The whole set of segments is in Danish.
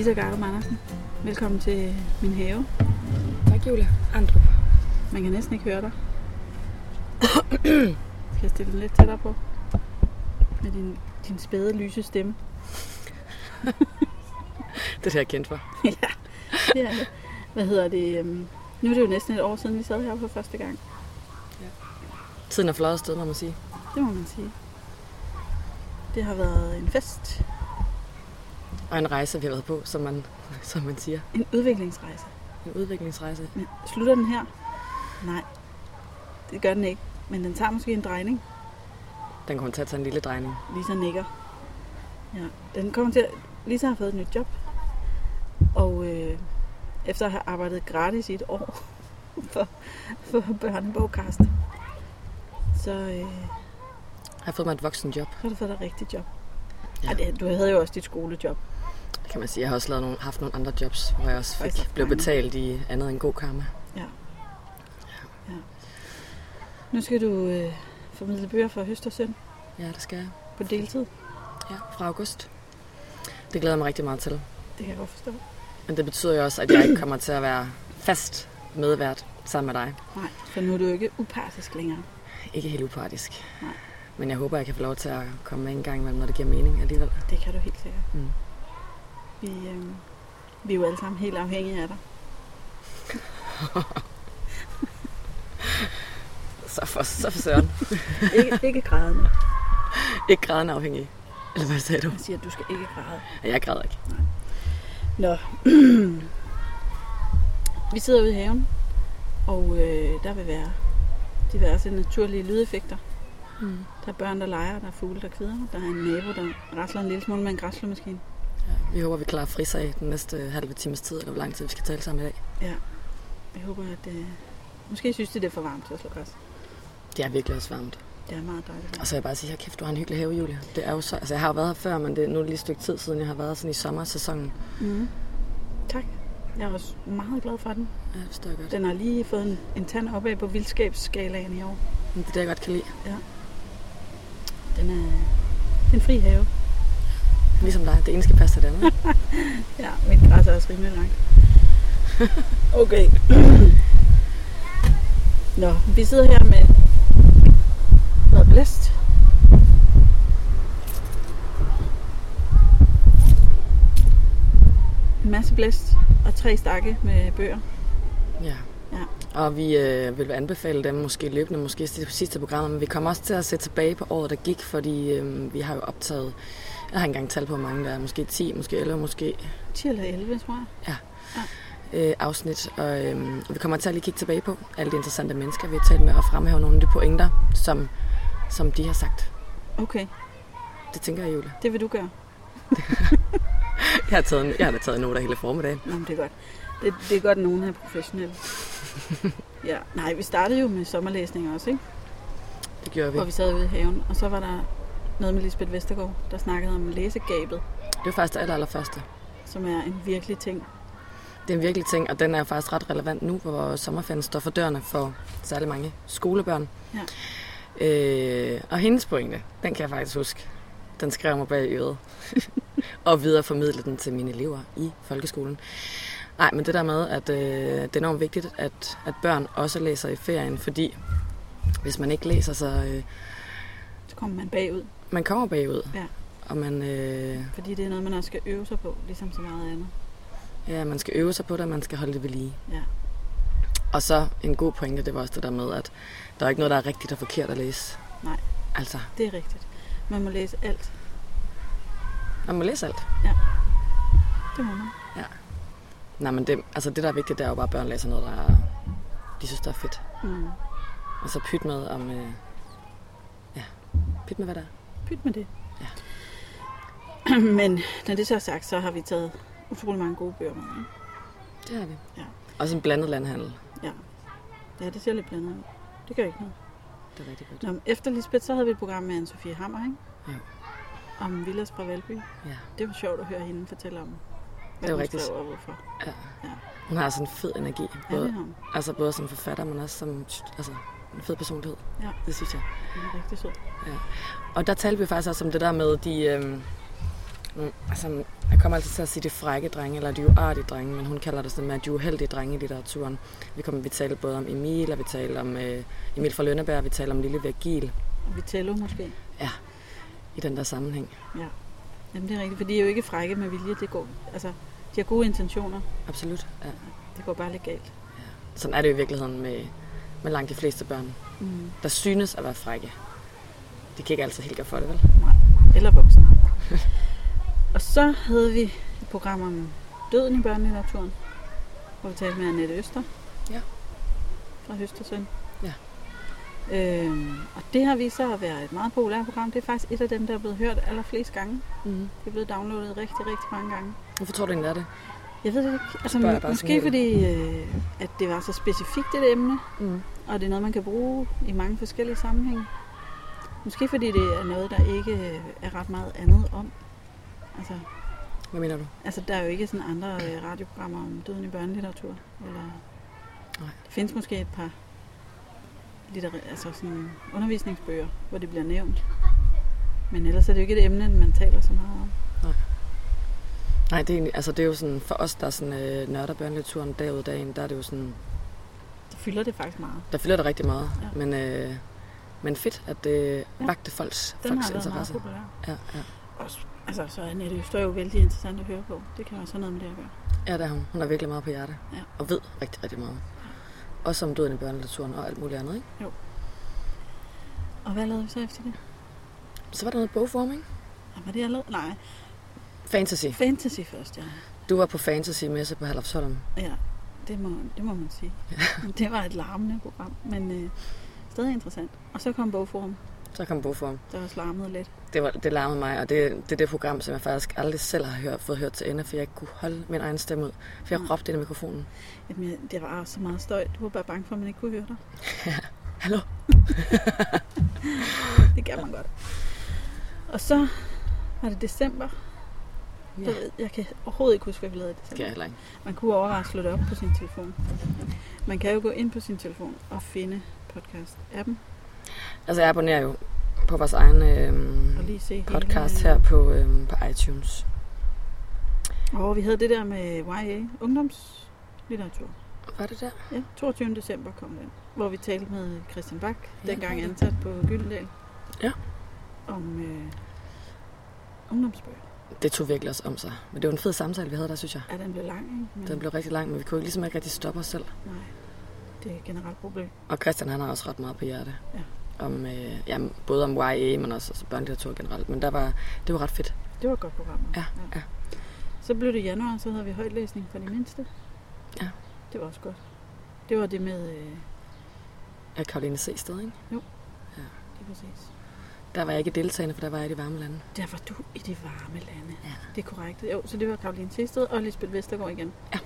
Lisa Gardum Andersen. Velkommen til min have. Tak, Julia. Andrup. Man kan næsten ikke høre dig. Skal jeg stille den lidt tættere på? Med din, din spæde, lyse stemme. Det er det, jeg kendt for. ja, det. Hvad hedder det? øhm, Nu er det jo næsten et år siden, vi sad her for første gang. Tiden er fløjet sted, må man sige. Det må man sige. Det har været en fest. Og en rejse, vi har været på, som man, som man siger. En udviklingsrejse. En udviklingsrejse. Men slutter den her? Nej, det gør den ikke. Men den tager måske en drejning. Den kommer til at tage en lille drejning. Lisa nikker. Ja, den kommer til at... Lisa har fået et nyt job. Og øh, efter at have arbejdet gratis i et år for, for børnebogkast, så, øh, Jeg har fået mig et voksen job, så har du fået et rigtigt job. Ja. Det, du havde jo også dit skolejob. Kan man sige. Jeg har også lavet nogle, haft nogle andre jobs, hvor jeg også fik, blev betalt i andet end god karma. Ja. ja. Nu skal du øh, formidle bøger for høst og søn Ja, det skal jeg. på deltid. Ja, fra august. Det glæder jeg mig rigtig meget til. Det kan jeg godt forstå. Men det betyder jo også, at jeg ikke kommer til at være fast medvært sammen med dig. Nej, for nu er du ikke upartisk længere. Ikke helt upartisk. Nej. Men jeg håber, jeg kan få lov til at komme med en gang imellem, når det giver mening alligevel. Det kan du helt sikkert. Mm. Vi, øh, vi er jo alle sammen helt afhængige af dig. Så for, så for søren. ikke, ikke grædende. Ikke graden afhængig. Eller hvad sagde du? Jeg siger, at du skal ikke græde. Jeg græder ikke. Nå. vi sidder ude i haven, og øh, der vil være diverse naturlige lydeffekter. Mm. Der er børn, der leger, der er fugle, der kvider. Der er en nabo, der rasler en lille smule med en græsslåmaskine. Ja, vi håber, vi klarer frisag den næste halve times tid, eller hvor lang tid vi skal tale sammen i dag. Ja. Jeg håber, at... Øh, måske synes de, det er for varmt til at slå græs. Det er virkelig også varmt. Det er meget dejligt. Og så vil jeg bare sige, kæft, du har en hyggelig have, Julia. Det er jo så, altså jeg har jo været her før, men det, nu er det lige et stykke tid siden, jeg har været sådan i sommersæsonen. Mm. Tak. Jeg er også meget glad for den. Ja, det forstår jeg godt. Den har lige fået en, en tand opad på vildskabsskalaen i år. Det er det, jeg godt kan lide. Den er, det er en fri have. Ligesom dig. Det ene skal passe til det andet. Ja, mit græs er også rimelig langt. Okay. Nå, vi sidder her med noget blæst. En masse blæst og tre stakke med bøger. Ja. Ja. Og vi øh, vil anbefale dem måske løbende, måske sidste programmer, men vi kommer også til at se tilbage på året, der gik, fordi øh, vi har jo optaget, jeg har ikke engang tal på, hvor mange der er, måske 10, måske 11, måske 10 eller 11, tror jeg. øh, afsnit. Og øh, vi kommer til at lige kigge tilbage på alle de interessante mennesker, vi har talt med, og fremhæve nogle af de pointer, som, som de har sagt. Okay, Det tænker jeg, Julie. det vil du gøre. Jeg har, taget, en- jeg har da taget noter hele formiddagen. Nå, det er godt. Det, det er godt, at nogen er professionelle. ja, nej, vi startede jo med sommerlæsninger også, ikke? Det gjorde vi. Hvor vi sad ude i haven, og så var der noget med Lisbeth Vestergaard, der snakkede om læsegabet, Det var faktisk det aller, allerførste. som er en virkelig ting. Det er en virkelig ting, og den er faktisk ret relevant nu, hvor sommerferien står for dørene for særlig mange skolebørn. Ja. Øh, og hendes pointe, den kan jeg faktisk huske. Den skrev mig bag øret. og videreformidle den til mine elever i folkeskolen. Nej, men det der med, at øh, det er enormt vigtigt, at, at børn også læser i ferien, fordi hvis man ikke læser, så øh, Så kommer man bagud, man kommer bagud. Ja. Og man, øh, fordi det er noget, man også skal øve sig på, ligesom så meget andet. ja, man skal øve sig på det, og man skal holde det ved lige. Ja. Og så en god pointe, det var også det der med, at der er ikke noget, der er rigtigt og forkert at læse. Nej. Altså, Det er rigtigt. Man må læse alt. man må læse alt. Det må man. Nej, men det, altså det, der er vigtigt, det er jo bare, at børn læser noget, der er, de synes, der er fedt. Mm. Og så pyt med om... Øh, ja, pyt med, hvad der er. Pyt med det. Ja. Men når det så er sagt, så har vi taget utrolig mange gode bøger med. Ikke? Det har vi. Ja. Også en blandet landhandel. Ja, det ser lidt blandet ud. Det gør ikke noget. Det er rigtig godt. Nå, efter Lisbeth, så havde vi et program med Anne-Sophie Hammer, ikke? Ja. Om Villas fra Valby. Ja. Det var sjovt at høre hende fortælle om, hvad Det var hun skrev og hvorfor. Hun har sådan en fed energi. Ja, Både, det har hun. altså både som forfatter, men også som altså, en fed personlighed. Ja. Det synes jeg. Hun er rigtig sød. Og der talte vi faktisk også om det der med de... Nogle- altså, Jeg kommer altid til at sige de frække drenge, eller de uartige drenge, men hun kalder det sådan med de uheldige drenge i litteraturen. Vi kommer vi taler både om Emil, og vi taler om øh, Emil fra Lønneberg, og vi taler om Lille Virgil Vitello måske. i den der sammenhæng. Ja. Jamen det er rigtigt, for de er jo ikke frække med vilje. Det går, altså, de har gode intentioner. Absolut. Ja. Det går bare lidt galt. Sådan er det jo i virkeligheden med, med langt de fleste børn, Mm. der synes at være frække. De kan ikke altid helt gøre for det, vel? Eller voksne. og så havde vi et program om døden i børnelitteraturen, hvor vi talte med Annette Øster. Ja. Fra Høstersøn. Ja. Øhm, og det har vist sig at være et meget populært program. Det er faktisk et af dem, der er blevet hørt allerflest gange. Mm. Det er blevet downloadet rigtig, rigtig mange gange. Hvorfor tror du egentlig, er det? Jeg ved det ikke. Altså, bare måske fordi, øh, at det var så specifikt et emne, Mm. og det er noget, man kan bruge i mange forskellige sammenhænge. Måske fordi det er noget, der ikke øh, er ret meget andet om. Altså, Hvad mener du? altså der er jo ikke sådan andre øh, radioprogrammer om døden i børnelitteratur. Eller... Nej. Der findes måske et par litteræ- altså sådan undervisningsbøger, hvor det bliver nævnt. Men ellers er det jo ikke et emne, man taler så meget om. Nej, det er, egentlig- altså, det er jo sådan, for os, der er sådan, øh, nørder børnelitteraturen dag ud dagen, der er det jo sådan, Så fylder det faktisk meget. der fylder det rigtig meget. Ja. Men, øh, men fedt, at det Ja. vagte folks, Den folks har været meget interesse. populær. Ja, ja. Også, altså, så er Annette Øster jo vældig interessant at høre på. Det kan også have noget med det at gøre. ja, det er hun. Hun har virkelig meget på hjerte. Ja. Og ved rigtig, rigtig meget. Også om døden i børnelitteraturen og alt muligt andet, ikke? Og hvad lavede vi så efter det? Så var der noget bogforming. Og var det lavede? Nej, Fantasy. fantasy først, ja. Du var på fantasy-messe på Herlufsholm. Ja, det må, det må man sige. Det var et larmende program, men øh, stadig interessant. Og så kom bogforum, Så kom bogform. der også larmede lidt. Det, var, det larmede mig, og det, det er det program, som jeg faktisk aldrig selv har hørt, fået hørt til ende, for jeg ikke kunne holde min egen stemme ud. For jeg Nej. råbte ind i mikrofonen. Jamen, det var så meget støj. Du var bare bange for, at man ikke kunne høre dig. Hallo? Det kan man godt. Og så var det december. Ja. Jeg, jeg kan overhovedet ikke huske, hvad vi lavede i Det kan jeg heller ikke. Man kunne overveje at slå det op på sin telefon. Man kan jo gå ind på sin telefon og finde podcast-appen Altså, jeg abonnerer jo på vores egen øh, lige se podcast hele, her på, øh, på iTunes. Og vi havde det der med YA, ungdomslitteratur. Var det der? Ja, 22. december kom den. Hvor vi talte med Christian Bak, Ja, dengang ansat på Gyldendal. Ja. Om øh, ungdomsbøger. Det tog virkelig også om sig. Men det var en fed samtale, vi havde der, synes jeg. Ja, den blev lang, ikke? Men, Den blev rigtig lang, men vi kunne ligesom ikke rigtig stoppe os selv. Nej, det er et generelt problem. Og Christian, han har også ret meget på hjerte. Ja. Om, øh, ja, både om YA, men også altså børnelitteratur generelt. Men der var, det var ret fedt. Det var et godt program. Ja, ja. Så blev det januar, så havde vi højtlæsning for de mindste. Ja. Det var også godt. Det var det med... Øh, Jeg Karoline C. sted, ikke? lige præcis. Der var jeg ikke deltagende, for der var jeg i de varme lande. Der var du i de varme lande. Ja. Det er korrekt. Jo, så det var Karoline Sested og Lisbeth Vestergaard igen. Ja.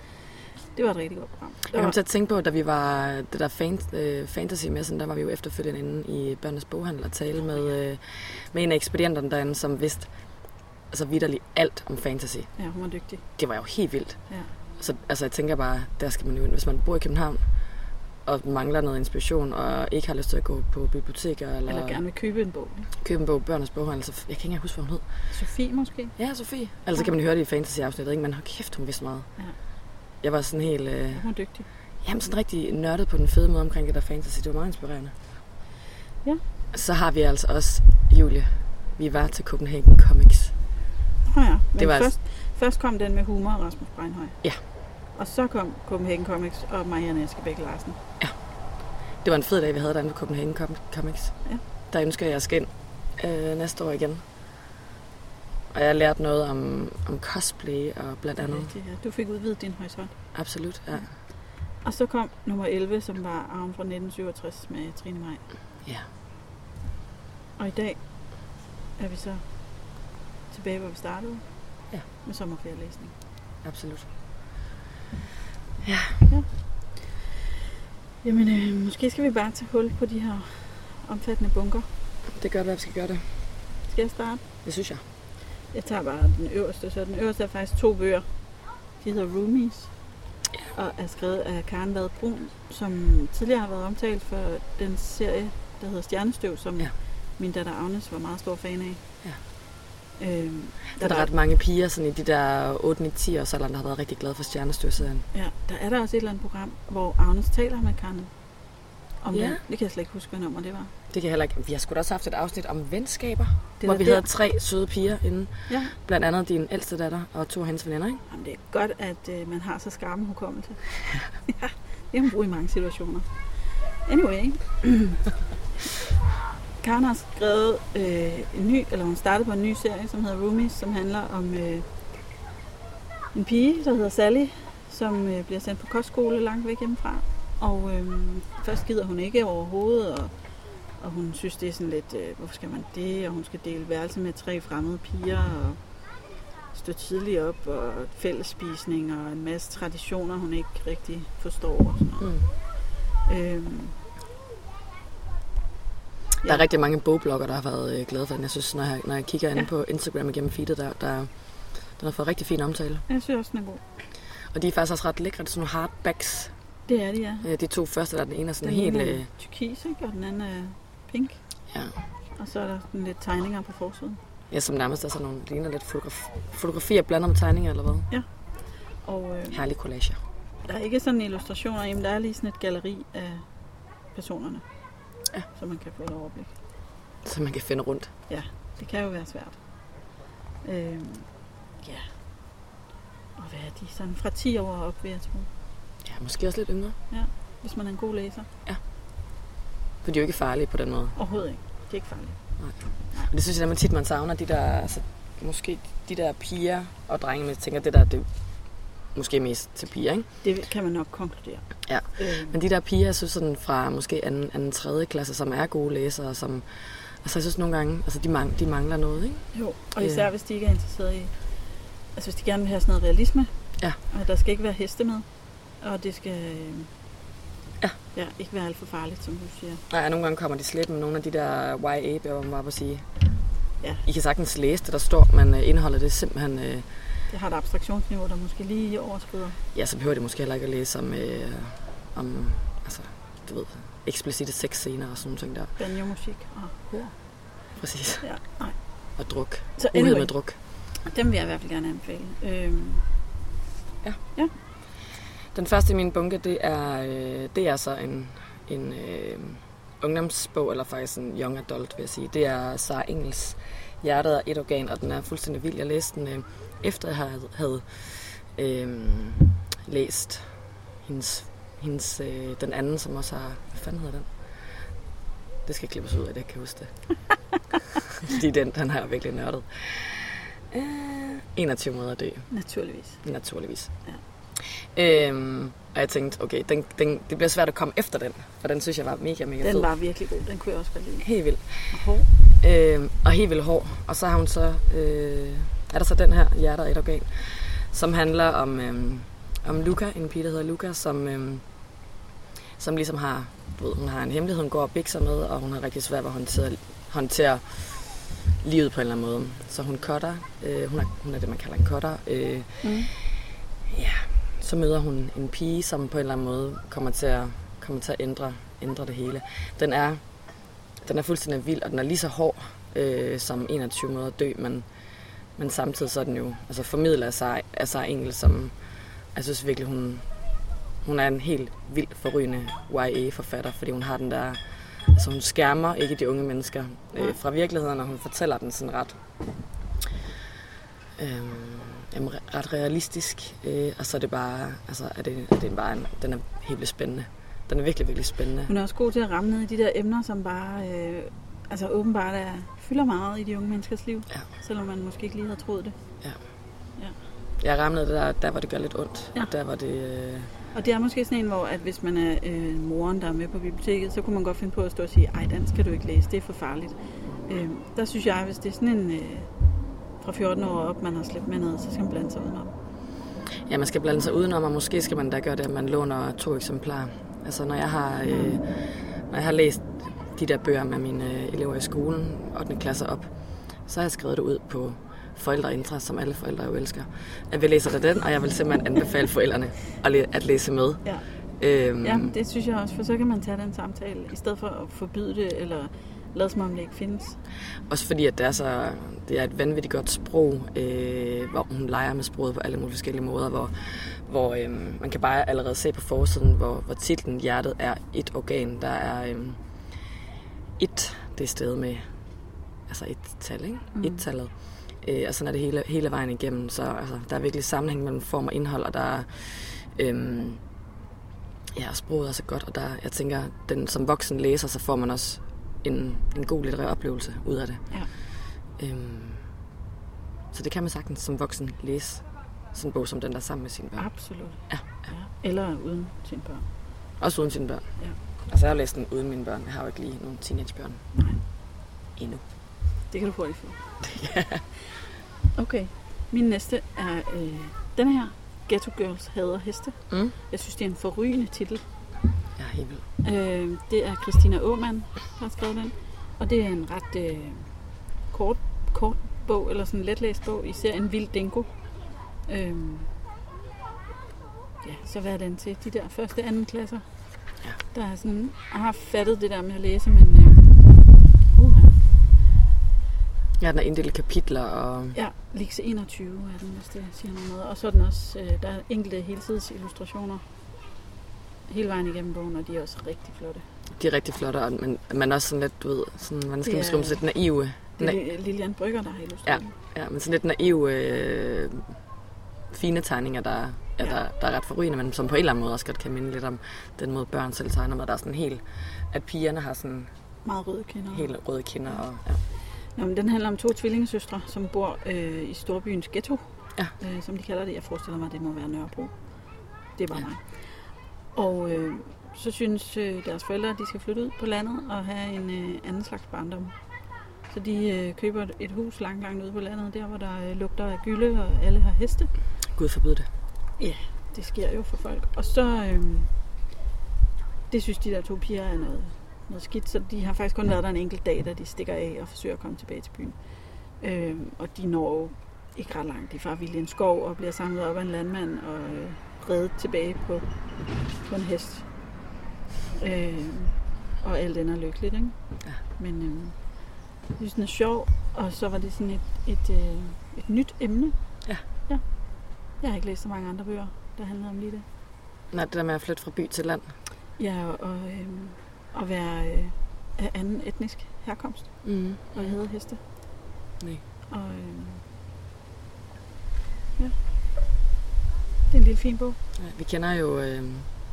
Det var et rigtig godt program. Der Jeg kom var, til at tænke på, da vi var det der fan, øh, fantasy messen, der var vi jo efterfølgende inde i børnenes boghandel og tale med, øh, med en af ekspedienterne derinde, som vidste altså vidderligt alt om fantasy. ja, hun var dygtig. Det var jo helt vildt. Ja. Så altså, jeg tænker bare, der skal man jo, hvis man bor i København, og mangler noget inspiration, og ikke har lyst til at gå på biblioteker, eller, Eller gerne vil købe en bog. købe en bog, børnenes boghandel, så jeg kan ikke huske, hvad hun hed. Sofie måske. Ja, Sofie. Altså, så kan man høre det i fantasy-afsnittet, ikke? Men hold kæft, hun vidste meget. Ja. Jeg var sådan helt, øh, Ja, hun var dygtig. jamen sådan rigtig nørdet på den fede måde omkring det der fantasy. Det var meget inspirerende. Ja. Så har vi altså også, Julie, vi var til Copenhagen Comics. Nå ja, men Det var altså- først, først kom den med humor og Rasmus Breinhøj. Ja. Og så kom Copenhagen Comics og Marianne Eskebæk Larsen. Det var en fed dag, vi havde derinde på Copenhagen Com- Comics. Ja. Der ønsker jeg, at skal ind øh, næste år igen. Og jeg har lært noget om, om cosplay og blandt andet. Rigtigt, ja. Du fik udvidet din horisont. Absolut, ja. Og så kom nummer 11, som var Arven fra 1967 med Trine Maj. Ja. Og i dag er vi så tilbage, hvor vi startede. Ja. Med sommerferielæsning. Absolut. Jamen, øh, måske skal vi bare tage hul på de her omfattende bunker. Det gør, hvad vi skal gøre det. Skal jeg starte? Det synes jeg. Jeg tager bare den øverste. Så den øverste er faktisk to bøger. De hedder Roomies. Og er skrevet af Karen Vad Brun, som tidligere har været omtalt for den serie, der hedder Stjernestøv, som Ja. ja. min datter Agnes var meget stor fan af. Ja. Øh, Der er der ret mange piger sådan i de der 8-9-10 års alderen, der har været rigtig glade for Stjernestøvserien. Ja, der er der også et eller andet program, hvor Agnes taler med Karen. Om Ja. ja. det. det kan jeg slet ikke huske, hvad nummer det var. Det kan jeg heller ikke. Vi har sgu da også haft et afsnit om venskaber, Det hvor vi der. havde tre søde piger inde. Ja. Blandt andet din ældste datter og to af hendes veninder, ikke? Jamen, det er godt, at øh, man har så skarp en hukommelse. ja, det kan man bruge i mange situationer. Anyway. Karen har skrevet øh, en ny, eller hun startede på en ny serie, som hedder Roomies, som handler om øh, en pige, der hedder Sally, som øh, bliver sendt på kostskole langt væk hjemmefra. Og øh, først gider hun ikke overhovedet, og, og hun synes, det er sådan lidt, øh, hvorfor skal man det? Og hun skal dele værelse med tre fremmede piger, og stå tidligt op, og fællesspisning, og en masse traditioner, hun ikke rigtig forstår. Og sådan noget. Mm. Øhm, Der er rigtig mange bogblogger, der har været øh, glade for den. Jeg synes, når jeg, når jeg kigger ja. Ja. ind på Instagram igennem feedet, der, der, den har fået rigtig fin omtale. Jeg synes også, den er god. Og de er faktisk også ret lækre. Det er sådan nogle hardbacks. Det er de, ja. Øh, De to første, der er den ene er sådan Den helt... ene Øh, er turkis, ikke? Og den anden er pink. ja, Og så er der sådan lidt tegninger på forsiden. ja, som nærmest er sådan nogle, ligner lidt fotograf, fotografier blandet med tegninger eller hvad. Og øh, Herlige collager. der er ikke sådan illustrationer, jamen der er lige sådan et galleri af personerne. Ja. Så man kan få et overblik. Så man kan finde rundt. Det kan jo være svært. Øhm, ja. Og hvad er de? Sådan fra 10 år op, vil jeg tro. Ja, måske også lidt yngre. Hvis man er en god læser. For de er jo ikke farlige på den måde. Overhovedet ikke. Det er ikke farligt. Og det synes jeg nemlig tit, man savner. De der, altså, måske de der piger og drenge, men jeg tænker, det der, det måske mest til piger, ikke? Det kan man nok konkludere. Ja. Øhm, Men de der piger, jeg synes sådan fra måske anden, anden tredje klasse, som er gode læsere, som, altså jeg synes nogle gange, altså de, mang, de mangler noget, ikke? Jo, og især hvis de ikke er interesseret i... Altså hvis de gerne vil have sådan noget realisme. Ja. Og der skal ikke være heste med. Og det skal øh, Ja. ja, ikke være alt for farligt, som du siger. Nej, nogle gange kommer de slet med nogle af de der YA-bøger, man bare på sige. Ja. I kan sagtens læse det, der står, men øh, indholdet det er simpelthen... Øh, Det har et abstraktionsniveau, der måske lige overskrider. ja, så behøver det måske heller ikke at læse om, øh, om altså, du ved, eksplicite sexscener og sådan nogle ting der. Banjo-musik og hår. Præcis. Ja, nej. Og druk. Så Uhed anyway, med druk. dem vil jeg i hvert fald gerne anbefale. Øhm, Den første i min bunke, det er, øh, det er så en, en øh, ungdomsbog, eller faktisk en young adult, vil jeg sige. Det er Sara Engels Hjertet er et organ, og den er fuldstændig vild. Jeg læste den, øh, efter jeg havde, havde øh, læst hendes, hendes øh, den anden, som også har... Hvad fanden hedder den? Det skal klippes ud af, det jeg kan huske det. Fordi den, den har jeg virkelig nørdet. Øh, 21 måder at dø naturligvis. naturligvis. Ja. Øhm, og jeg tænkte, okay, den, den, det bliver svært at komme efter den, for den synes jeg var mega, mega Den fed. var virkelig god. Den kunne jeg også godt lide. Helt vild. Og hård. Øhm, og helt vildt hård. Og så har hun så, øh, er der så den her, Hjertet er et organ, som handler om, øhm, om Luca, en pige, der hedder Luca, som, øhm, som ligesom har, ved, hun har en hemmelighed, hun går og bikser med, og hun har rigtig svært ved at håndtere, håndtere livet på en eller anden måde. Så hun cutter, øh, hun, er, hun er det, man kalder en cutter, øh, Mm. Ja, så møder hun en pige, som på en eller anden måde kommer til at, kommer til at ændre, ændre det hele. Den er, den er fuldstændig vild, og den er lige så hård øh, som 21 måder at dø, men, men samtidig så er den jo altså formidler af sig, af sig Engel, som jeg synes virkelig, hun, hun er en helt vildt forrygende YA-forfatter, fordi hun har den der, altså hun skærmer ikke de unge mennesker øh, fra virkeligheden, og hun fortæller den sådan ret øh, jamen, re- ret realistisk, øh, og så er det bare, altså er det, er det bare en, den er helt spændende. Den er virkelig, virkelig spændende. Hun er også god til at ramme ned i de der emner, som bare øh, altså åbenbart er, fylder meget i de unge menneskers liv. Ja. Selvom man måske ikke lige havde troet det. Jeg ramlede det der, der hvor det gør lidt ondt. Ja. Der var det, øh, Og det er måske sådan en, hvor at hvis man er øh, moren, der er med på biblioteket, så kunne man godt finde på at stå og sige, ej, den skal du ikke læse, det er for farligt. Øh, der synes jeg, hvis det er sådan en øh, fra 14 år op, man har slæbt med ned, så skal man blande sig udenom. ja, man skal blande sig udenom, og måske skal man da gøre det, at man låner to eksemplarer. Altså når jeg har, øh, når jeg har læst de der bøger med mine øh, elever i skolen, 8. klasse op, så har jeg skrevet det ud på forældreintra, som alle forældre jo elsker. At vi læser da den, og jeg vil simpelthen anbefale forældrene at, læ- at læse med. Ja. Øhm, ja, det synes jeg også, for så kan man tage den samtale, i stedet for at forbyde det, eller lade som om det ikke findes. Også fordi, at det er, så, det er et vanvittigt godt sprog, øh, hvor hun leger med sproget på alle mulige forskellige måder, hvor, hvor øh, man kan bare allerede se på forsiden, hvor, hvor titlen Hjertet er et organ, der er øh, et det sted med altså et tal, ikke? Mm. Et tallet. Øh, og sådan er det hele, hele vejen igennem. Så altså, der er virkelig sammenhæng mellem form og indhold, og der er... Øh, ja, sproget er så godt, og der, jeg tænker, den som voksen læser, så får man også en, en god litterær oplevelse ud af det. Ja. Øhm, så det kan man sagtens som voksen læse sådan en bog som den der sammen med sine børn. Absolut. Ja, ja. Eller uden sine børn. Også uden sine børn. Ja. Altså jeg har læst den uden mine børn. Jeg har jo ikke lige nogle teenagebørn. Nej. Endnu. Det kan du hurtigt få. ja. Okay. Min næste er øh, den her. Ghetto Girls hader heste. Mm. Jeg synes, det er en forrygende titel. Ja, helt vildt. Øh, det er Christina Åman, der har skrevet den. Og det er en ret øh, kort, kort bog, eller sådan en letlæst bog i serien Vild Dingo. Øh, ja, så hvad er den til? De der første anden klasser. Ja. Der er sådan, har fattet det der med at læse, men... Øh, uh, Ja, den er inddelt kapitler, og Ja, Lix 21 er den, hvis det siger noget. Og så er den også, øh, der er enkelte helsides illustrationer hele vejen igennem bogen, og de er også rigtig flotte. de er rigtig flotte, og man, man er også sådan lidt, du ved, sådan, skal man beskrive dem, sådan lidt naive. Det er. Li- Lilian Brygger, der har illustreret den. Ja, men sådan lidt naive, øh, fine tegninger, der, ja, der, der er ret forrygende, men som på en eller anden måde også godt kan minde lidt om den måde, børn selv tegner med. Der er sådan helt, at pigerne har sådan Meget røde kinder. helt røde kinder. Og, ja. Nå, men den handler om to tvillingesøstre, som bor øh, i storbyens ghetto, Ja. øh, som de kalder det. Jeg forestiller mig, at det må være Nørrebro. Det er bare Ja. mig. Og øh, så synes øh, deres forældre, at de skal flytte ud på landet og have en øh, anden slags barndom. Så de øh, køber et- et hus langt, langt ude på landet, der hvor der øh, lugter af gylde, og alle har heste. Gud forbyde det. Det sker jo for folk. Og så, øh, det synes de der to piger er noget, noget skidt, så de har faktisk kun været der en enkelt dag, da de stikker af og forsøger at komme tilbage til byen. Øh, og de når jo ikke ret langt. De far vildt i en skov og bliver samlet op af en landmand og øh, reddet tilbage på, på en hest. Øh, og alt ender lykkeligt, ikke? Ja. Men øh, jeg synes, den er sjov, og så var det sådan et, et, øh, et nyt emne. Jeg har ikke læst så mange andre bøger, der handler om lige det. Nej, det der med at flytte fra by til land. Ja, og, øh, at være øh, af anden etnisk herkomst, Mm. og jeg hedder heste. Nej. Og øh, ja, det er en lille fin bog. Ja, vi kender jo øh,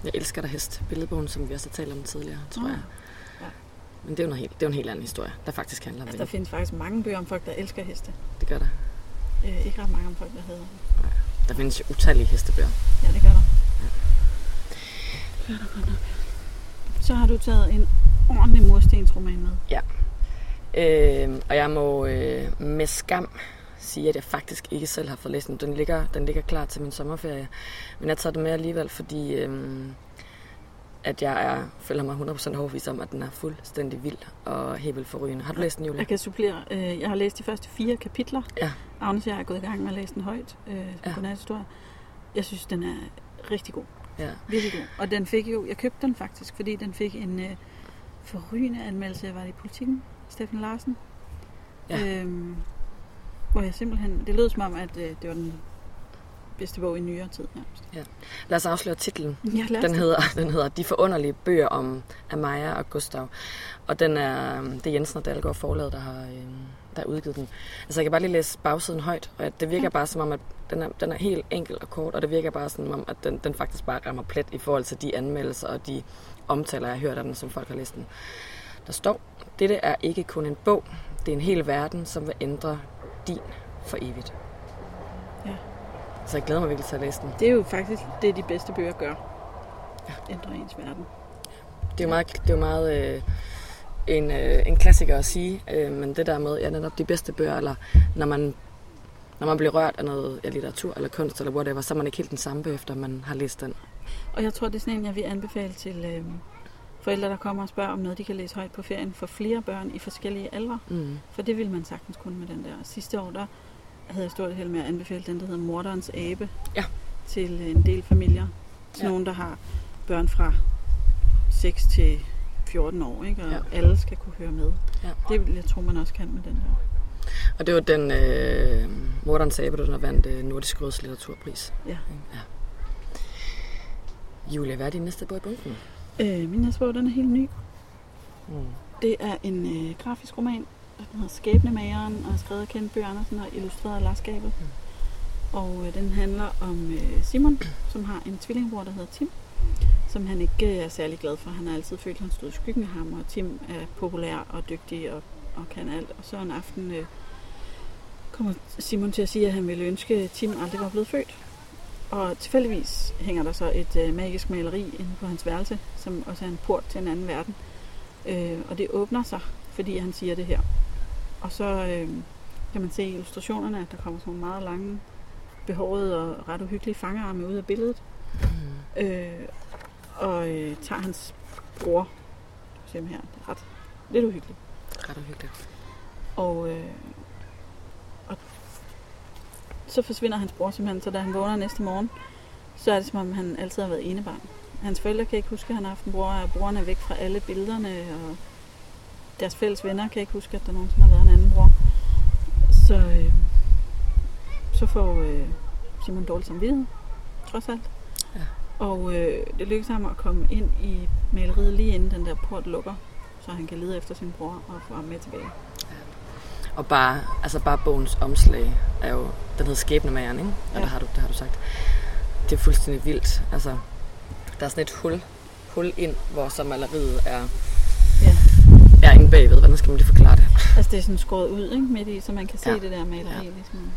Jeg elsker dig hest, billedbogen, som vi også har talt om tidligere, tror Nå. jeg. Ja. Men det er jo, noget helt, det er jo en helt anden historie, der faktisk handler om Altså, det. der findes faktisk mange bøger om folk, der elsker heste. Det gør der. Øh, ikke ret mange om folk, der hedder. Der findes jo utallige hestebøger. Ja, det gør der. Det gør der godt nok. Så har du taget en ordentlig murstensroman med. Øh, og jeg må øh, med skam sige, at jeg faktisk ikke selv har fået læst den. Den ligger, den ligger klar til min sommerferie. Men jeg tager det med alligevel, fordi øh, at jeg er, føler mig 100% overbevist om, at den er fuldstændig vild og helt forrygende. Har du læst den, Julia? Jeg kan supplere. Øh, jeg har læst de første fire kapitler. Ja. Agnes og jeg er gået i gang med at læse den højt. Øh, ja. Godnathistorie. Jeg synes, den er rigtig god. Ja. Virkelig god. Og den fik jo, jeg købte den faktisk, fordi den fik en øh, forrygende anmeldelse. Jeg var i politikken, Steffen Larsen. Ja. Øhm, hvor jeg simpelthen, det lød som om, at øh, det var den bedste bog i nyere tid nærmest. Lad os afsløre titlen. Jeg har Den hedder, den hedder De forunderlige bøger om Amaya og Gustav. Og den er, det er Jensen og Dalgaard forlaget, der har, øh, der har udgivet den. Altså jeg kan bare lige læse bagsiden højt, og det virker Ja. bare som om, at den er, den er helt enkel og kort, og det virker bare som om, at den, den faktisk bare rammer plet i forhold til de anmeldelser og de omtaler, jeg har hørt af den, som folk har læst den. Der står, dette er ikke kun en bog, det er en hel verden, som vil ændre din for evigt. Ja. Så jeg glæder mig virkelig til at læse den. Det er jo faktisk det, de bedste bøger gør. Ændrer ens verden. Det er jo meget, det er jo meget øh, en, øh, en klassiker at sige, øh, men det der med, ja, netop de bedste bøger, eller når man, når man bliver rørt af noget ja, litteratur eller kunst eller whatever, så er man ikke helt den samme efter man har læst den. Og jeg tror, det er sådan en, jeg vil anbefale til øh, forældre, der kommer og spørger om noget, de kan læse højt på ferien for flere børn i forskellige aldre. Mm. For det vil man sagtens kunne med den der. Sidste år, der havde jeg stort held med at anbefale den, der hedder Morderens Abe. Ja. Til en del familier. Til Ja. nogen, der har børn fra 6 til 14 år, ikke? og Ja. alle skal kunne høre med. Ja. Det vil jeg tro, man også kan med den der. Og det var den øh, Morten Saber, der vandt øh, Nordisk Råds litteraturpris. Ja. ja. Julia, hvad er din næste bog i bunken? Øh, min næste bog, den er helt ny. Mm. Det er en øh, grafisk roman, der hedder Skæbnemageren, og er skrevet af Kent Bøh Andersen og illustreret af Lars Gabel. Mm. Og øh, den handler om øh, Simon, som har en tvillingbror, der hedder Tim, som han ikke øh, er særlig glad for. Han har altid følt, at han stod i skyggen af ham, og Tim er populær og dygtig og, og kan alt. Og så en aften øh, kommer Simon til at sige, at han ville ønske, at Tim aldrig var blevet født. Og tilfældigvis hænger der så et øh, magisk maleri inde på hans værelse, som også er en port til en anden verden. Øh, og det åbner sig, fordi han siger det her. Og så øh, kan man se i illustrationerne, at der kommer sådan nogle meget lange, behårede og ret uhyggelige fangerarme ud af billedet. Mm. Øh, og øh, tager hans bror. Se ham her. Det er ret lidt uhyggeligt. Ret uhyggeligt. Og, øh, og så forsvinder hans bror simpelthen, så da han vågner næste morgen, så er det som om han altid har været enebarn. Hans forældre kan ikke huske, at han har haft en bror, og broren er væk fra alle billederne, og deres fælles venner kan ikke huske, at der nogensinde har været en anden bror. Så, øh, så får øh, Simon dårlig samvittighed, trods alt. Ja. Og øh, det lykkes ham at komme ind i maleriet lige inden den der port lukker, så han kan lede efter sin bror og få ham med tilbage. Og bare, altså bare bogens omslag er jo, den hedder Skæbnemageren, ikke? Og Ja. der har, du, der har du sagt. Det er fuldstændig vildt. Altså, der er sådan et hul, hul ind, hvor så maleriet er, Ja. Er inde bagved. Hvordan skal man lige forklare det? Altså det er sådan skåret ud ikke, midt i, så man kan se Ja. det der maleri. Ja. Ligesom.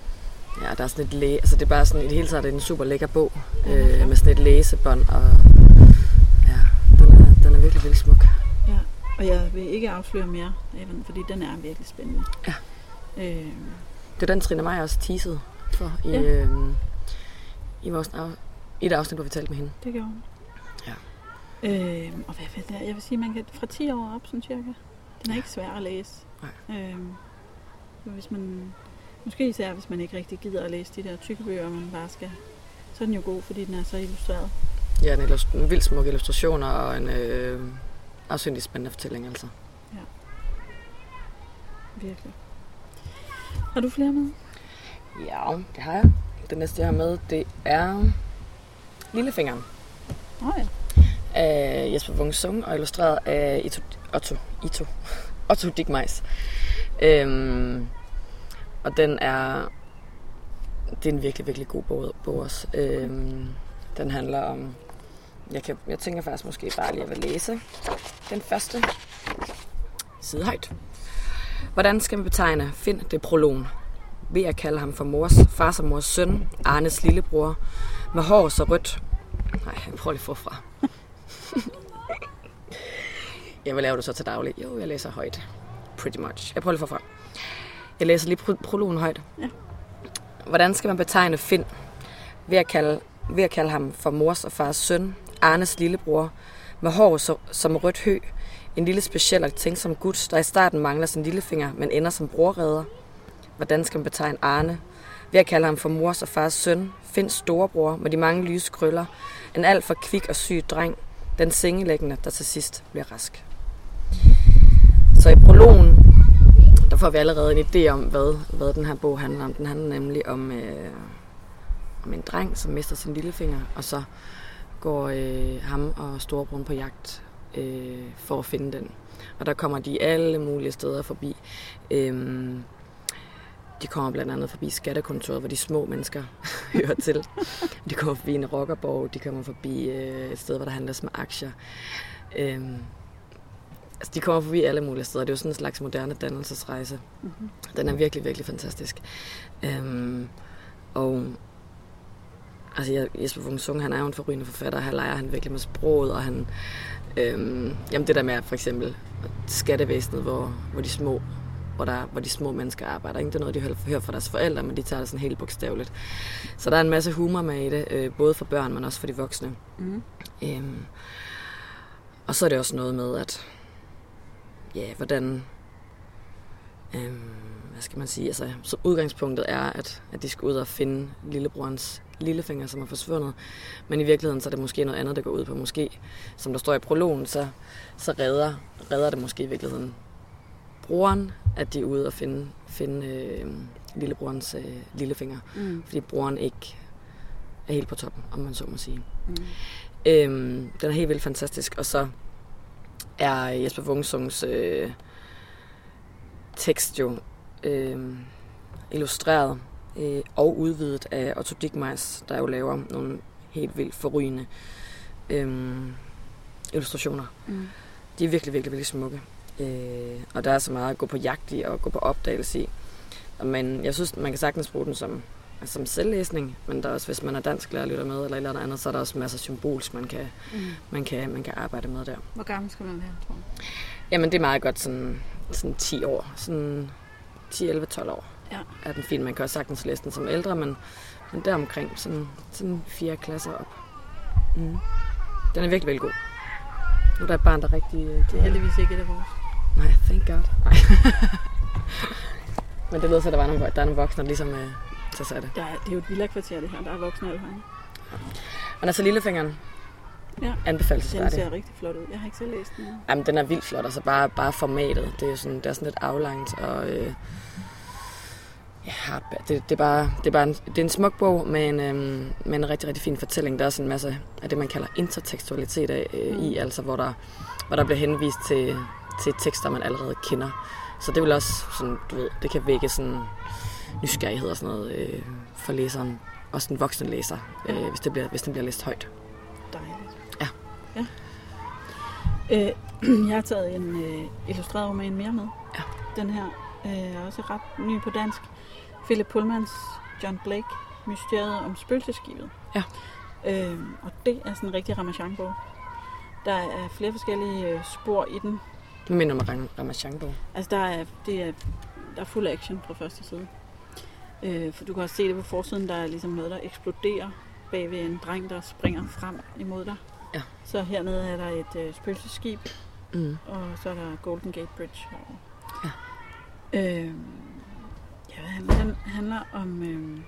Ja, der er sådan et læ... Altså, det er bare sådan, i det hele taget er det en super lækker bog. Ja, Øh, med sådan et læsebånd, og ja, den er, den er virkelig, virkelig smuk. Ja. Og jeg vil ikke afsløre mere den, fordi den er virkelig spændende. Ja. Øh, Det er den, Trine Meier også teasede for i, Ja. øh, i, vores, af- i det afsnit, hvor vi talte med hende. det gjorde hun. Ja. Øh, og hvad ved jeg? Jeg vil sige, man kan fra 10 år op, sådan cirka. Den er Ja. ikke svær at læse. Nej. Øh, hvis man, måske især hvis man ikke rigtig gider at læse de der tykke bøger, man bare skal, så er den jo god, fordi den er så illustreret. Ja, en, illust- en vildt smuk illustrationer og en øh, afsyndig spændende fortælling, altså. Virkelig. Har du flere med? Ja, det har jeg. Det næste, jeg har med, det er Lillefingeren oh, ja. af Jesper Wung Sung og illustreret af Otto, Ito, Otto Digmeis. Øhm, og den er, det er en virkelig, virkelig god bog, bog også. Øhm, den handler om, jeg, kan, jeg tænker faktisk måske bare lige at vil læse den første side højt. Hvordan skal man betegne Find det prologen, ved at kalde ham for mors, fars og mors søn, Arnes lillebror, med hår så rødt. Nej, jeg prøver lige forfra. jeg vil lave det så til daglig. Jo, jeg læser højt. Pretty much. Jeg prøver lige forfra. Jeg læser lige pro- prologen højt. Ja. Hvordan skal man betegne Finn? Ved at kalde, ved at kalde ham for mors og fars søn, Arnes lillebror, med hår så, som rødt hø, en lille speciel og tænksom gut, der i starten mangler sin lillefinger, men ender som brorredder. Hvordan skal man betegne Arne? Ved at kalde ham for mors og fars søn, Finns storebror med de mange lyse krøller, en alt for kvik og syg dreng, den sengelæggende, der til sidst bliver rask. Så i prologen, der får vi allerede en idé om, hvad, hvad den her bog handler om. Den handler nemlig om, øh, om en dreng, som mister sin lillefinger, og så går øh, ham og storebroren på jagt øh, for at finde den. Og der kommer de alle mulige steder forbi. Øh, de kommer blandt andet forbi skattekontoret, hvor de små mennesker hører til. De kommer forbi en rockerborg, de kommer forbi øh, et sted, hvor der handles med aktier. Øh, altså, de kommer forbi alle mulige steder. Det er jo sådan en slags moderne dannelsesrejse. Mm-hmm. Den er virkelig, virkelig fantastisk. Øhm, og altså, jeg- Jesper Wung Sung, han er jo en forrygende forfatter. Her leger han virkelig med sproget, og han... Øhm, jamen det der med for eksempel skattevæsenet, hvor, hvor de små hvor, der, hvor de små mennesker arbejder. Ikke? Det er noget, de hører fra deres forældre, men de tager det sådan helt bogstaveligt. Så der er en masse humor med i det, øh, både for børn, men også for de voksne. Mm. Øhm, og så er det også noget med, at ja, hvordan øhm, hvad skal man sige, altså så udgangspunktet er, at, at de skal ud og finde lillebrorens lillefinger, som er forsvundet. Men i virkeligheden, så er det måske noget andet, der går ud på. Måske, som der står i prologen, så, så redder, redder det måske i virkeligheden broren, at de er ude og finde, finde øh, lillebrorens øh, lillefinger. Mm. Fordi broren ikke er helt på toppen, om man så må sige. Mm. Øhm, den er helt vildt fantastisk. Og så er Jesper Wungsungs øh, tekst jo øh, illustreret øh, og udvidet af Otto Dickmeis, der jo laver nogle helt vildt forrygende øh, illustrationer. Mm. De er virkelig, virkelig, virkelig smukke. Øh, og der er så meget at gå på jagt i og gå på opdagelse i. Men jeg synes, man kan sagtens bruge den som, altså som selvlæsning, men der er også, hvis man er dansk lærer lytter med, eller et eller andet, så er der også masser af symbolsk, man kan, Mm. man kan, man kan arbejde med der. Hvor gammel skal man være, tror jeg? Jamen, det er meget godt sådan, sådan 10 år. Sådan 10, 11, 12 år Ja. er den fin. Man kan også sagtens læse den som ældre, men, men deromkring sådan, sådan fire klasser op. Mm. Den er virkelig, virkelig god. Nu er der et barn, der rigtig... øh, Det er heldigvis ikke et af vores. Nej, thank god. Nej. men det lyder så, at der, var nogle, der er nogle voksne, der ligesom tager sig af det. Der er, det er jo et villa-kvarter, det her. Der er voksne alle vejen. Men altså, Lillefingeren Ja. Den anbefalesværdig. ser rigtig flot ud. Jeg har ikke selv læst den. Jamen, den er vildt flot, altså bare, bare formatet. Det er jo sådan, det er sådan lidt aflangt, og øh, ja, det, det, er bare, det, er bare en, det er en smuk bog med en, øh, med en rigtig, rigtig fin fortælling. Der er sådan en masse af det, man kalder intertekstualitet af, øh, i, altså hvor der, hvor der bliver henvist til, til tekster, man allerede kender. Så det vil også sådan, du ved, det kan vække sådan nysgerrighed og sådan noget øh, for læseren. Også den voksne læser, øh, hvis, det bliver, hvis den bliver læst højt. Dejligt. Ja. ja. Øh, jeg har taget en øh, illustreret roman mere med. Ja. Den her øh, er også ret ny på dansk. Philip Pullmans John Blake, Mysteriet om spøgelseskibet. Ja. Øh, og det er sådan en rigtig Ramachan-bog. Der er flere forskellige øh, spor i den. Det minder mig om Ramachan-bog. Altså, der er, det er, der er fuld action fra første side. Øh, for du kan også se det på forsiden, der er ligesom noget, der eksploderer bag ved en dreng, der springer frem imod dig. Ja. Så hernede er der et øh, spøgelsesskib, Mm. og så er der Golden Gate Bridge herovre. Ja. Øh, ja, handler den? handler om, øh,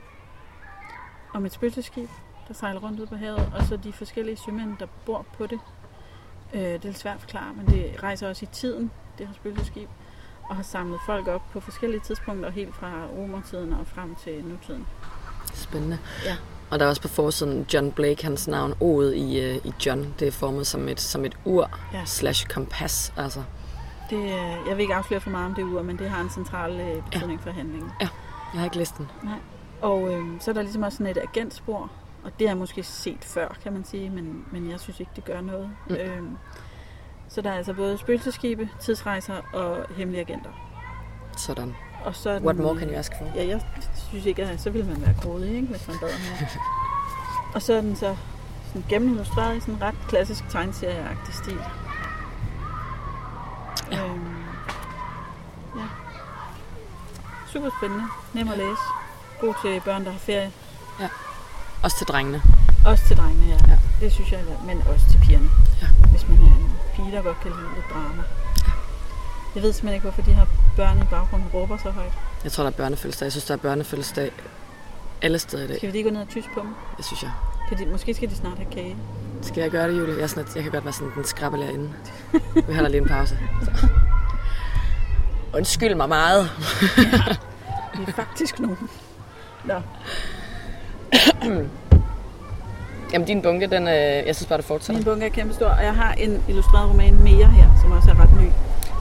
om et spøgelsesskib, der sejler rundt ud på havet, og så de forskellige sømænd, der bor på det. Øh, det er lidt svært at forklare, men det rejser også i tiden, det her spøgelsesskib, og har samlet folk op på forskellige tidspunkter, helt fra romertiden og frem til nutiden. Spændende. Ja. Og der er også på forsiden John Blake, hans navn, O'et i, øh, i John. Det er formet som et, som et ur Ja. slash kompas. Altså. Det, øh, jeg vil ikke afsløre for meget om det ur, men det har en central øh, betydning for handlingen. Jeg har ikke læst den. Og øh, så er der ligesom også sådan et agentspor, og det har jeg måske set før, kan man sige, men, men jeg synes ikke, det gør noget. Mm. Øh, så der er altså både spøgelseskibe, tidsrejser og hemmelige agenter. Sådan. Og så What more can you ask for? Ja, jeg synes ikke, at så ville man være grådig, ikke, hvis man bad om det. Og så er den så sådan gennemillustreret i sådan en ret klassisk tegneserieagtig stil. Ja. Øhm, ja. Super spændende. Nem at læse. God til børn, der har ferie. Også til drengene. Også til drengene, ja. Ja. ja. Det synes jeg, men også til pigerne. Ja. Hvis man er en pige, der godt kan lide lidt drama. Jeg ved simpelthen ikke, hvorfor de her børn i baggrunden råber så højt. Jeg tror, der er børnefødselsdag. Jeg synes, der er børnefødselsdag alle steder i dag. Skal vi lige gå ned og tysse på dem? Det synes jeg. Kan de, måske skal de snart have kage. Skal jeg gøre det, Julie? Jeg, er sådan, at jeg kan godt være sådan den skrabbe inde. Vi holder lige en pause. Så. Undskyld mig meget. Vi er faktisk nogen. Nå, Jamen, din bunke, den, øh, jeg synes bare, det fortsætter. min bunke er kæmpestor, og jeg har en illustreret roman mere her, som også er ret ny.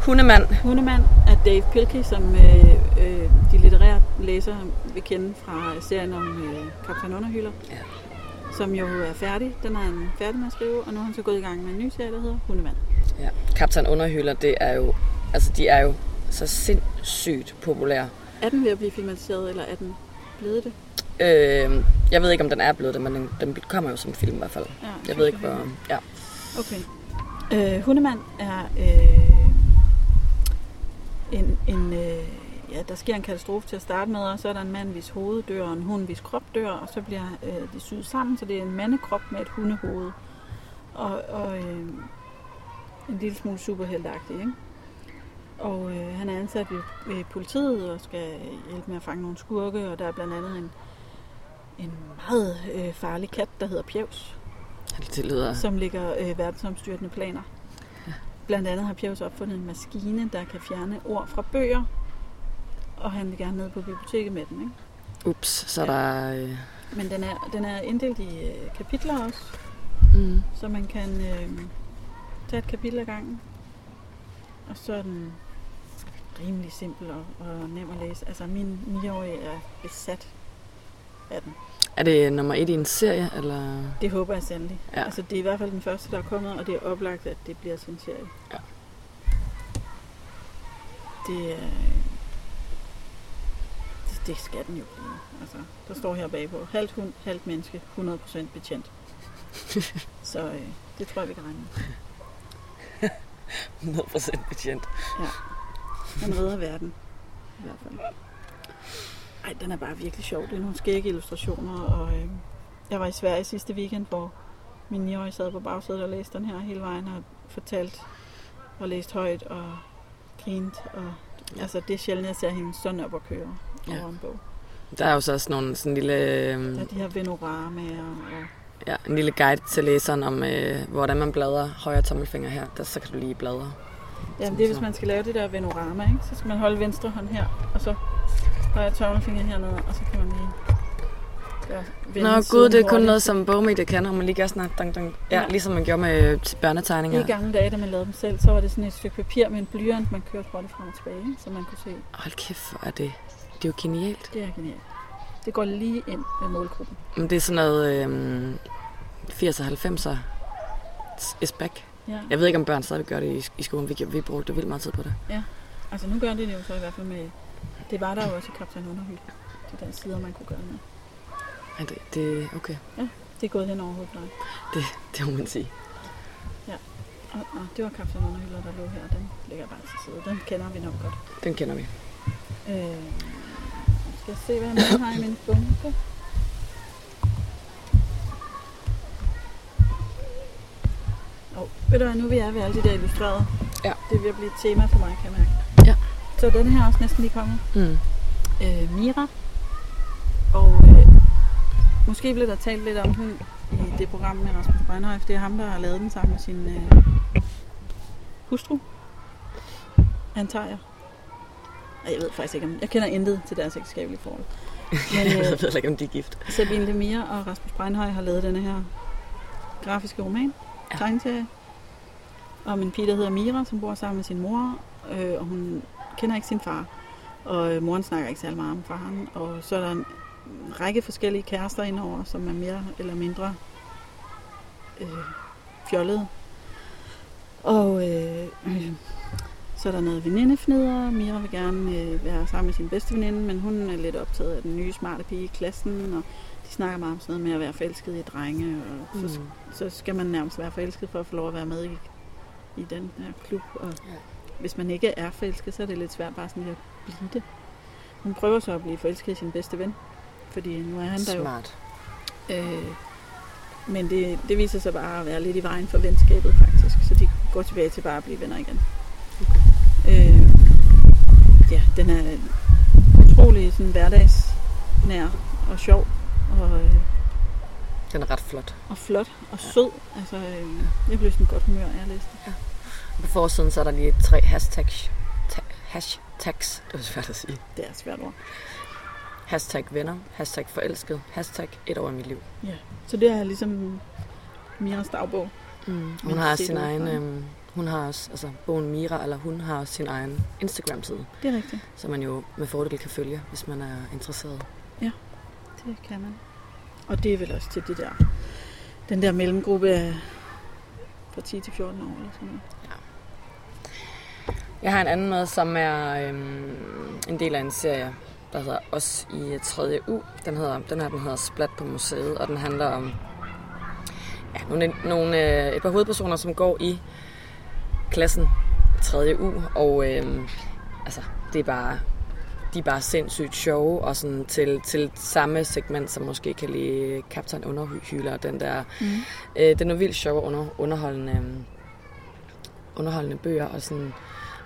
Hundemand. Hundemand af Dave Pilkey, som øh, øh, de litterære læsere vil kende fra serien om øh, Kaptajn Underhylder. Ja. Som jo er færdig. Den er han færdig med at skrive, og nu er han så gået i gang med en ny serie, der hedder Hundemand. Ja. Kaptajn Underhylder, det er jo, altså de er jo så sindssygt populære. Er den ved at blive filmatiseret, eller er den blevet det? Øh, jeg ved ikke, om den er blevet det, men den, den kommer jo som film i hvert fald. Ja, Jeg ved ikke, hvor... Ja. Okay. Øh, Hundemand er øh, en, en øh, ja, der sker en katastrofe til at starte med, og så er der en mand, hvis hoved dør, og en hund, hvis krop dør, og så bliver øh, de syet sammen, så det er en mandekrop med et hundehoved. Og, og øh, en lille smule superheltagtigt, ikke? Og øh, han er ansat ved, ved politiet og skal hjælpe med at fange nogle skurke, og der er blandt andet en, en meget øh, farlig kat, der hedder Pjevs, Det lyder... som ligger øh, verdensomstyrtende planer. Blandt andet har Pjevs opfundet en maskine, der kan fjerne ord fra bøger, og han vil gerne ned på biblioteket med den. Ikke? Ups, så er Ja. der... Øh... Men den er, den er inddelt i øh, kapitler også, Mm. så man kan øh, tage et kapitel ad gangen. Og så er den rimelig simpel og, og nem at læse. Altså min 9-årige er besat af den. Er det nummer et i en serie, eller... Det håber jeg sandelig. Ja. Altså det er i hvert fald den første, der er kommet, og det er oplagt, at det bliver til en serie. Ja. Det er... Det, det skal den jo blive. Altså, der står her bagpå. Halvt hund, halvt menneske, 100% betjent. Så øh, det tror jeg, vi kan regne med. 100% betjent. Han redder verden. I hvert fald. Ej, den er bare virkelig sjov. Det er nogle skægge illustrationer. Og, øh, jeg var i Sverige sidste weekend, hvor min 9-årige sad på bagsædet og læste den her hele vejen og fortalt og læst højt og grint. Og, Ja. Altså, det er sjældent, jeg ser hende sådan op og køre Ja. over en bog. Der er jo så også nogle, sådan lille, øh, er de her venoramaer og ja, en lille guide til læseren om, øh, hvordan man bladrer højre tommelfinger her. Der, så kan du lige bladre. Jamen, det er, hvis man skal lave det der venorama, ikke? så skal man holde venstre hånd her, og så højre tommelfinger hernede, og så kan man lige Nå gud, det er kun hurtigt. noget, som bogmedie kan, og man lige gør sådan dang, dang. Ja, Ja. ligesom man gjorde med øh, børnetegninger. I gamle dage, da man lavede dem selv, så var det sådan et stykke papir med en blyant, man kørte hurtigt frem og tilbage, så man kunne se. Hold kæft, hvor er det. Det er jo genialt. Det er genialt. Det går lige ind med målgruppen. Men det er sådan noget øh, 80'er 90'er is back. Ja. Jeg ved ikke, om børn stadig gør det i, i skolen. Vi, vi brugte vildt meget tid på det. Altså nu gør det det jo så i hvert fald med... Det var der jo også i Kaptajn Underhyld. De der sider, man kunne gøre det med. Ja, det, det okay. Det er gået hen over hovedet dig. Det må man sige. Og, og det var Kaptajn Underhyld, der lå her. Den ligger bare til side. Den kender vi nok godt. Den kender vi. Øh, skal jeg se, hvad jeg har i min bunke? Og ved du hvad, nu vi er ved alle de der illustrerede. Ja. Det at blive et tema for mig, kan jeg mærke. Så den her er også næsten lige kommet. Mm. Øh, Mira. Og øh, måske blev der talt lidt om hende i det program med Rasmus Breinhoff. Det er ham, der har lavet den sammen med sin øh, hustru. Antager jeg. Ej, Jeg ved faktisk ikke, om jeg kender intet til deres ægteskabelige forhold. Men jeg øh, ved heller ikke, om de er gift. Sabine Lemire og Rasmus Breinhøj har lavet denne her grafiske roman, ja. tegneserie, om en pige, der hedder Mira, som bor sammen med sin mor, øh, og hun kender ikke sin far. Og øh, moren snakker ikke særlig meget om faren. Og så er der en række forskellige kærester indover, som er mere eller mindre øh, fjollede. Og øh, øh, så er der noget venindefnidder. Mira vil gerne øh, være sammen med sin bedste veninde, men hun er lidt optaget af den nye smarte pige i klassen, og de snakker meget om sådan noget med at være forelsket i drenge, og så, Mm. så skal man nærmest være forelsket for at få lov at være med i, i den her klub. Og Ja. Hvis man ikke er forelsket, så er det lidt svært bare sådan at blive det. Hun prøver så at blive forelsket i sin bedste ven, fordi nu er han der jo. Smart. Øh, men det, det viser sig bare at være lidt i vejen for venskabet faktisk, så de går tilbage til bare at blive venner igen. Okay. Øh, ja, den er utrolig sådan hverdagsnær og sjov og, øh, Den er ret flot. og flot og Ja. sød. Altså, øh, jeg blev sådan godt humør, af at læse det. På forsiden så er der lige tre hashtags. Ta- hashtags. Det var svært at sige. Det er svært ord. Hashtag venner. Hashtag forelsket. Hashtag et år i mit liv. Så det er ligesom Miras dagbog. Mm. Hun kan har sin egen, øhm, hun har også, altså bogen Mira, eller hun har også sin egen Instagram-side, Det er rigtigt. som man jo med fordel kan følge, hvis man er interesseret. Det kan man. Og det er vel også til det der, den der mellemgruppe fra 10 til 14 år eller sådan noget. Jeg har en anden med, som er øhm, en del af en serie, der hedder Os i 3. U. Den, hedder, den her den hedder Splat på museet, og den handler om ja, nogle, nogle, øh, et par hovedpersoner, som går i klassen 3. U, og øhm, altså, det er bare, de er bare sindssygt sjove, og sådan til, til samme segment, som måske kan lide Kaptajn Underhyler, den der Mm. Øh, det er vildt sjove under, underholdende, øhm, underholdende bøger, og, sådan,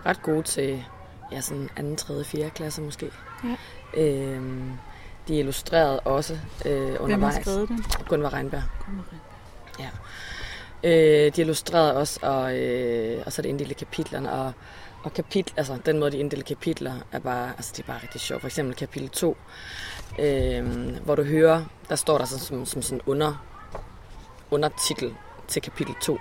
ret gode til ja, sådan anden, tredje, fjerde klasse måske. Ja. Øhm, de er illustreret også øh, undervejs. Hvem har skrevet den? Gunvar Reinberg. Gunvar Ja. Øh, de er illustreret også, og, øh, og så er det inddelt i kapitlerne, og, og kapitel, altså den måde, de inddeler kapitler, er bare, altså det er bare rigtig sjovt. For eksempel kapitel 2, øh, hvor du hører, der står der sådan, som, som sådan under, undertitel til kapitel 2,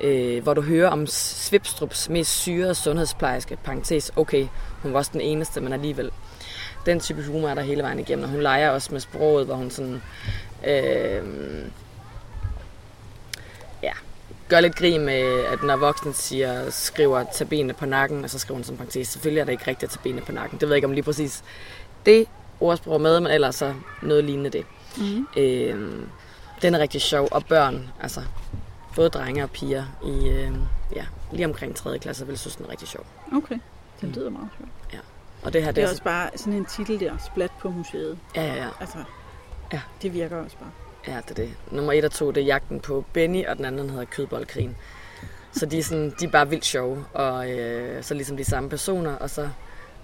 øh, hvor du hører om Svipstrups mest syrede sundhedsplejerske, parentes, okay, hun var også den eneste, men alligevel. Den type humor er der hele vejen igennem, og hun leger også med sproget, hvor hun sådan... Øh, ja, gør lidt grin med, at når voksne siger, skriver tage benene på nakken, og så skriver hun som parentes, selvfølgelig er det ikke rigtigt at tage benene på nakken. Det ved jeg ikke om lige præcis det ordsprog med, men ellers så noget lignende det. Mm. Øh, den er rigtig sjov, og børn, altså både drenge og piger i, øh, ja, lige omkring 3. klasse, vil synes, den er rigtig sjov. Okay, det lyder meget sjovt. Og det her, Det er er også bare sådan en titel der, splat på museet. Ja, ja, ja. Altså, Ja. det virker også bare. Ja, det er det. Nummer et og to, det er jagten på Benny, og den anden hedder Kødboldkrigen. Så de er, sådan, de er bare vildt sjove, og øh, så ligesom de samme personer, og så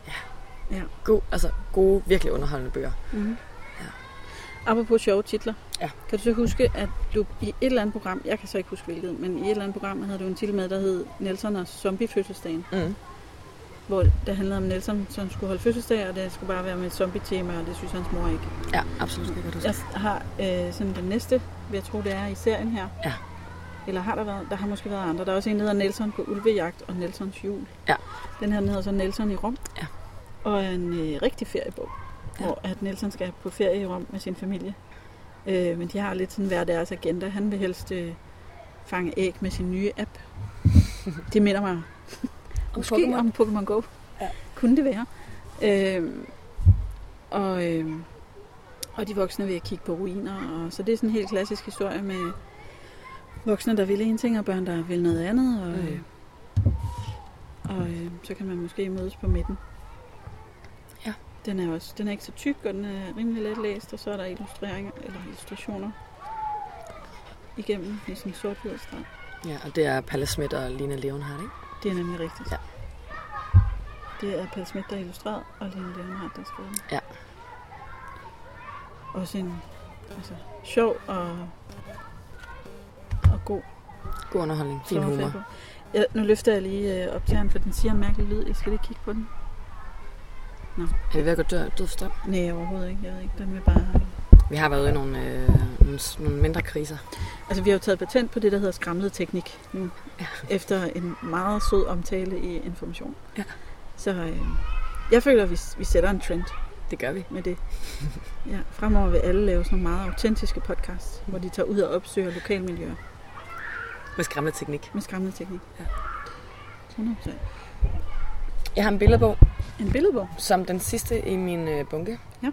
ja, Ja. God, altså, gode, virkelig underholdende bøger. Mm. Ja. Apropos sjove titler. Ja. Kan du så huske, at du i et eller andet program, jeg kan så ikke huske hvilket, men i et eller andet program havde du en titel med, der hed Nelson og zombie-fødselsdagen. Mm. Hvor det handlede om Nelson, som skulle holde fødselsdag, og det skulle bare være med et zombie-tema, og det synes hans mor ikke. Ja, absolut. Det kan du Jeg har øh, sådan den næste, vil jeg tro, det er i serien her. Ja. Eller har der været? Der har måske været andre. Der er også en, der hedder Nelson på ulvejagt og Nelsons jul. Ja. Den her den hedder så Nelson i Rom. Ja. Og en øh, rigtig feriebog, ja. hvor at Nelson skal på ferie i Rom med sin familie. Øh, men de har lidt sådan hver deres agenda. Han vil helst øh, fange æg med sin nye app. det minder mig måske Pokémon. om Pokémon Go. Ja. Kunne det være. Øh, og, øh, og de voksne vil kigge på ruiner. Og, så det er sådan en helt klassisk historie med voksne, der vil en ting, og børn, der vil noget andet. Og, Mm. øh, og øh, så kan man måske mødes på midten. Den er også den er ikke så tyk, og den er rimelig let læst, og så er der illustreringer eller illustrationer igennem i sådan en sort hvid streg. Ja, og det er Palle Schmidt og Lina Leonhardt, ikke? Det er nemlig rigtigt. Ja. Det er Pelle Schmidt, der er illustreret, og Lene Leonhardt, der har skrevet. Ja. Også en altså, sjov og, og god God underholdning, fin humor. Ja, nu løfter jeg lige øh, optageren, for den siger en mærkelig lyd. Jeg skal lige kigge på den. Er det ved at gå død, død for strøm? Nej, overhovedet ikke. Jeg ved ikke, den vil bare... Vi har været ude i nogle, øh, nogle, nogle mindre kriser. Altså, vi har jo taget patent på det, der hedder skramlet teknik nu, Ja. efter en meget sød omtale i Information. Ja. Så øh, jeg føler, at vi, vi sætter en trend Det gør vi. med det. Ja, fremover vil alle lave sådan nogle meget autentiske podcasts, hvor de tager ud og opsøger lokalmiljøer Med skræmmende teknik. med skramlet teknik. Ja. 100%. Jeg har en billedbog, En billedbog. som den sidste i min øh, bunke. Ja.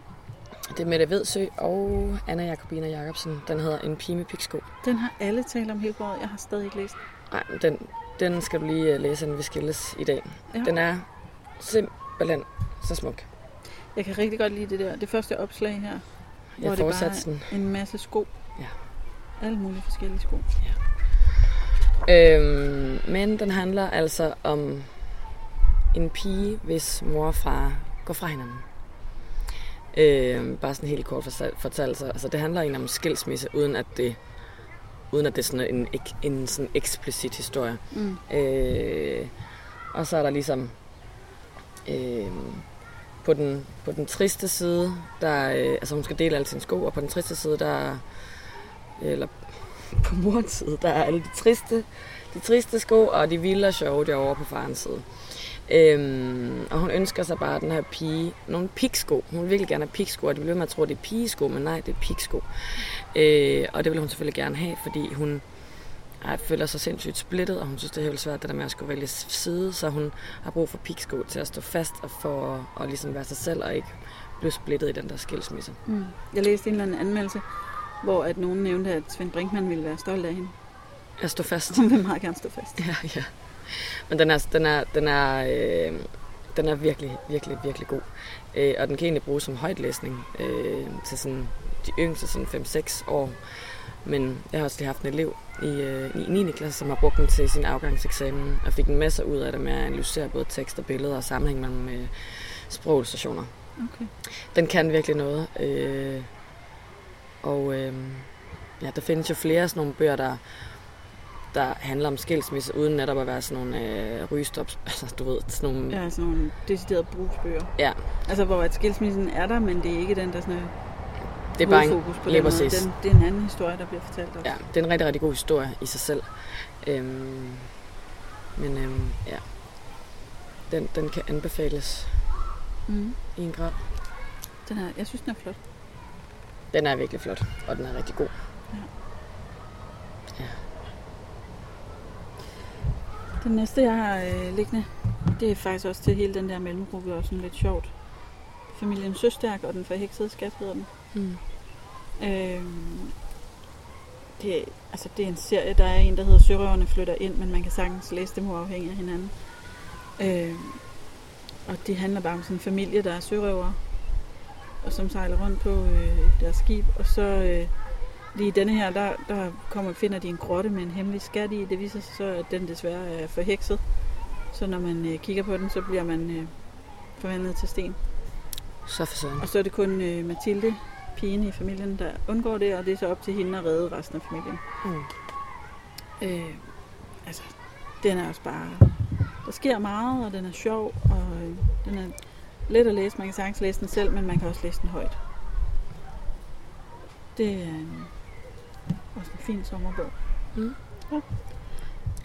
Det er Mette Vedsø og Anna Jakobina Jacobsen. Den hedder En pige med piksko. Den har alle talt om hele året. Jeg har stadig ikke læst. Nej, den, den skal du lige øh, læse, inden vi skilles i dag. Ja. Den er simpelthen så smuk. Jeg kan rigtig godt lide det der. Det første opslag her, Hvor Jeg det bare sådan. en masse sko. Ja. Alle mulige forskellige sko. Øhm, men den handler altså om en pige, hvis mor og far går fra hinanden. Øhm, bare sådan helt kort fortalt- fortalt. Så, altså, det handler egentlig om skilsmisse, uden at det, uden at det er sådan en, ek- en sådan eksplicit historie. Mm. Øh, og så er der ligesom øh, på, den, på den triste side, der, øh, altså hun skal dele alle sine sko, og på den triste side, der eller på morens side, der er alle de triste, de triste sko, og de vilde og sjove derovre på farens side. Øhm, og hun ønsker sig bare den her pige, nogle piksko. Hun vil virkelig gerne have piksko, og de bliver ved med at tro, at det er pigesko, men nej, det er piksko. Øh, og det vil hun selvfølgelig gerne have, fordi hun ej, føler sig sindssygt splittet, og hun synes, det er helt svært, det der med at skulle vælge side, så hun har brug for piksko til at stå fast og for at, og ligesom være sig selv, og ikke blive splittet i den der skilsmisse. Mm. Jeg læste en eller anden anmeldelse, hvor at nogen nævnte, at Svend Brinkmann ville være stolt af hende. At stå fast. Hun vil meget gerne stå fast. Ja, ja. Men den er, den er, den er, øh, den er virkelig, virkelig, virkelig god. Øh, og den kan egentlig bruges som højtlæsning øh, til sådan de yngste sådan 5-6 år. Men jeg har også lige haft en elev i, øh, i 9. klasse, som har brugt den til sin afgangseksamen, og fik en masse ud af det med at analysere både tekst og billeder og sammenhæng mellem øh, sprogstationer. Okay. Den kan virkelig noget. Øh, og øh, ja, der findes jo flere sådan nogle bøger, der, der handler om skilsmisse, uden netop at være sådan nogle øh, rygestops, altså du ved, sådan nogle... Ja, sådan nogle deciderede brugsbøger. Ja. Altså, hvor at skilsmissen er der, men det er ikke den, der sådan er det er bare en, på den måde. Den, det er en anden historie, der bliver fortalt også. Ja, det er en rigtig, rigtig god historie i sig selv. Øhm, men øhm, ja, den, den kan anbefales Mm. i en grad. Den er, jeg synes, den er flot. Den er virkelig flot, og den er rigtig god. Den næste, jeg har øh, liggende, det er faktisk også til hele den der mellemgruppe, og sådan lidt sjovt. Familien Søstærk og den forheksede skat hedder den. Mm. Øhm, det, altså, det er en serie, der er en, der hedder Sørøverne flytter ind, men man kan sagtens læse dem uafhængigt af hinanden. Øhm, og det handler bare om sådan en familie, der er sørøvere, og som sejler rundt på øh, deres skib. Og så øh, lige denne her, der, der kommer, finder de en grotte med en hemmelig skat i. Det viser sig så, at den desværre er forhekset. Så når man øh, kigger på den, så bliver man øh, forvandlet til sten. Så for søren. Og så er det kun øh, Mathilde, pigen i familien, der undgår det, og det er så op til hende at redde resten af familien. Mm. Øh, altså, den er også bare... Der sker meget, og den er sjov, og øh, den er let at læse. Man kan sagtens læse den selv, men man kan også læse den højt. Det er en, også en fin sommerbog. Mm. Ja.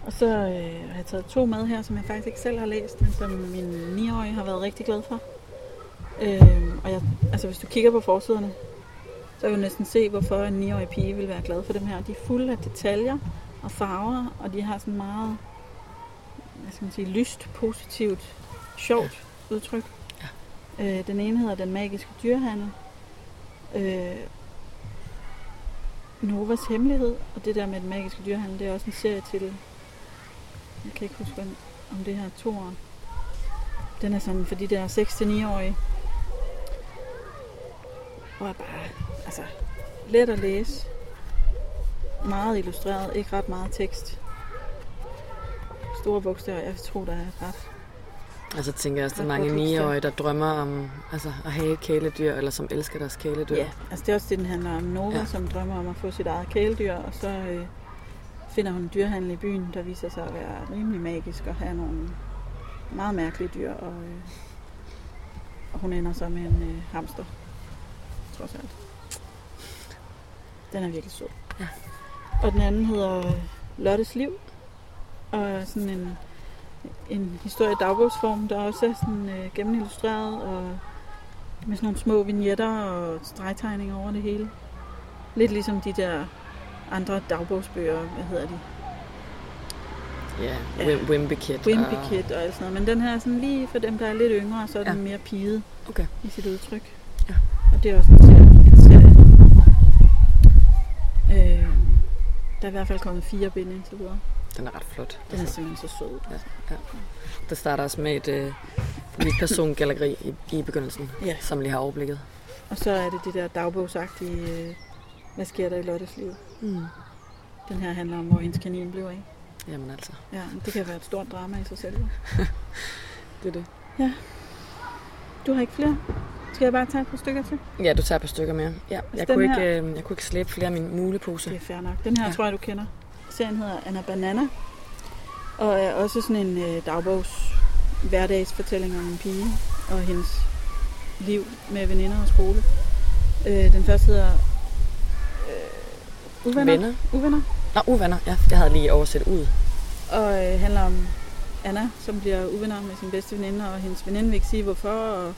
Og så øh, har jeg taget to med her, som jeg faktisk ikke selv har læst, men som min 9-årige har været rigtig glad for. Øh, og jeg, altså, hvis du kigger på forsiderne, så kan du næsten se, hvorfor en 9-årig pige vil være glad for dem her. De er fulde af detaljer og farver, og de har sådan meget hvad skal man sige, lyst, positivt, sjovt ja. udtryk. Ja. Øh, den ene hedder Den magiske dyrehandel. Øh, Novas hemmelighed, og det der med den magiske dyrehandel, det er også en serie til, jeg kan ikke huske, om- om det her to år. Den er sådan for de der 6-9-årige. Og er bare, altså, let at læse. Meget illustreret, ikke ret meget tekst. Store bogstaver, jeg tror, der er ret. Og så tænker jeg også, der er mange. 9-årige, der drømmer om altså, at have et kæledyr, eller som elsker deres kæledyr. Ja, altså det er også det, den handler om. Nova, Ja. som drømmer om at få sit eget kæledyr, og så øh, finder hun en dyrhandel i byen, der viser sig at være rimelig magisk og have nogle meget mærkelige dyr, og, øh, og hun ender så med en øh, hamster, trods alt. Den er virkelig sød. Ja. Og den anden hedder øh, Lottes Liv, og sådan en, en historie i dagbogsform, der også er sådan øh, gennemillustreret og med sådan nogle små vignetter og stregtegninger over det hele. Lidt ligesom de der andre dagbogsbøger, hvad hedder de? Ja, Ja. Wim- Wimpy Kid. Wimpy og- alt sådan noget. Men den her er sådan lige for dem, der er lidt yngre, så er den Ja. mere piget Okay. i sit udtryk. Ja. Og det er også en serie. En serie. Øh, der er i hvert fald kommet fire bind indtil videre. Den er ret flot. Den er simpelthen så sød. Ja, ja. Det starter også med et øh, mit persongalleri i, i begyndelsen, Ja. som lige har overblikket. Og så er det det der dagbogsagtige, øh, hvad sker der i Lottes liv? Mm. Den her handler om, hvor hendes kanin blev af. Jamen altså, Ja, det kan være et stort drama i sig selv. det er det. Du har ikke flere? Skal jeg bare tage et par stykker til? Ja, du tager et par stykker mere. Ja, jeg, Altså, den kunne ikke, her- øh, jeg kunne ikke slæbe flere af min mulepose. Det er fair nok. Den her Ja. ja. tror jeg, du kender. Serien hedder Anna Banana. Og er også sådan en øh, dagbogs hverdagsfortælling om en pige og hendes liv med veninder og skole. Øh, den første hedder øh, Uvenner. Venner? Uvenner. Nå, uvenner. Ja, jeg havde lige oversat ud. Og øh, handler om Anna, som bliver uvenner med sin bedste veninde, og hendes veninde vil ikke sige hvorfor, og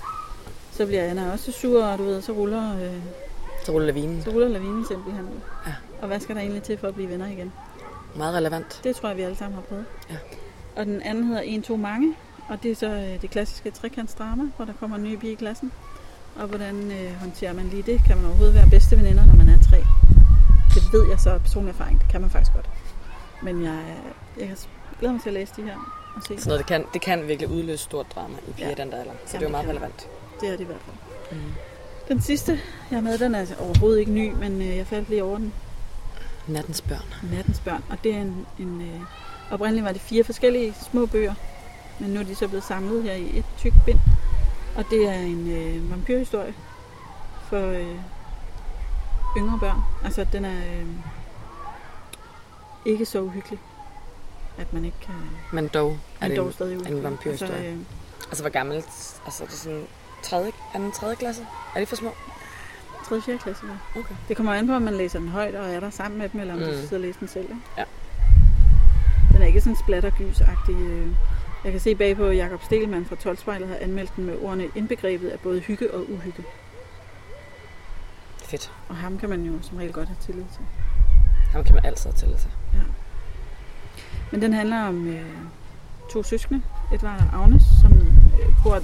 så bliver Anna også sur, og du ved, så ruller, øh, Så ruller lavinen. så ruller lavinen simpelthen. Ja. Og hvad skal der egentlig til for at blive venner igen? Meget relevant. Det tror jeg, vi alle sammen har prøvet. Ja. Og den anden hedder En, to, mange. Og det er så øh, det klassiske trekantsdrama, hvor der kommer en ny pige i klassen. Og hvordan øh, håndterer man lige det? Kan man overhovedet være bedste veninder, når man er tre? Det ved jeg så af personlig erfaring. Det kan man faktisk godt. Men jeg, øh, jeg glæder mig til at læse de her og se. Sådan noget, det kan, det kan virkelig udløse stort drama i piger Ja. ja. den der alder. Så Jamen, det er jo meget kan relevant. Det er det i hvert fald. Mm. Den sidste, jeg har med, den er altså overhovedet ikke ny, men øh, jeg faldt lige over den. Nattens børn. Nattens børn. Og det er en, en øh, oprindeligt var det fire forskellige små bøger, men nu er de så blevet samlet her i et tykt bind. Og det er en øh, vampyrhistorie for øh, yngre børn. Altså den er øh, ikke så uhyggelig, at man ikke kan... Men dog er Men det dog en, stadig en uhyggelig. vampyrhistorie. Altså, øh, altså, hvor gammelt? Altså, det er sådan tredje, anden, tredje klasse? Er de for små? 3. 4. klasse. Ja. Okay. Det kommer an på, om man læser den højt og er der sammen med dem, eller om mm. Du sidder og læser den selv. Ikke? Ja. Den er ikke sådan splattergys-agtig. øh. Jeg kan se bag på Jakob Stelmann fra 12 har anmeldt den med ordene indbegrebet af både hygge og uhygge. Fedt. Og ham kan man jo som regel godt have tillid til. Ham kan man altid have tillid til. Men den handler om øh, to søskende, Edvard og Agnes, som øh, bor øh,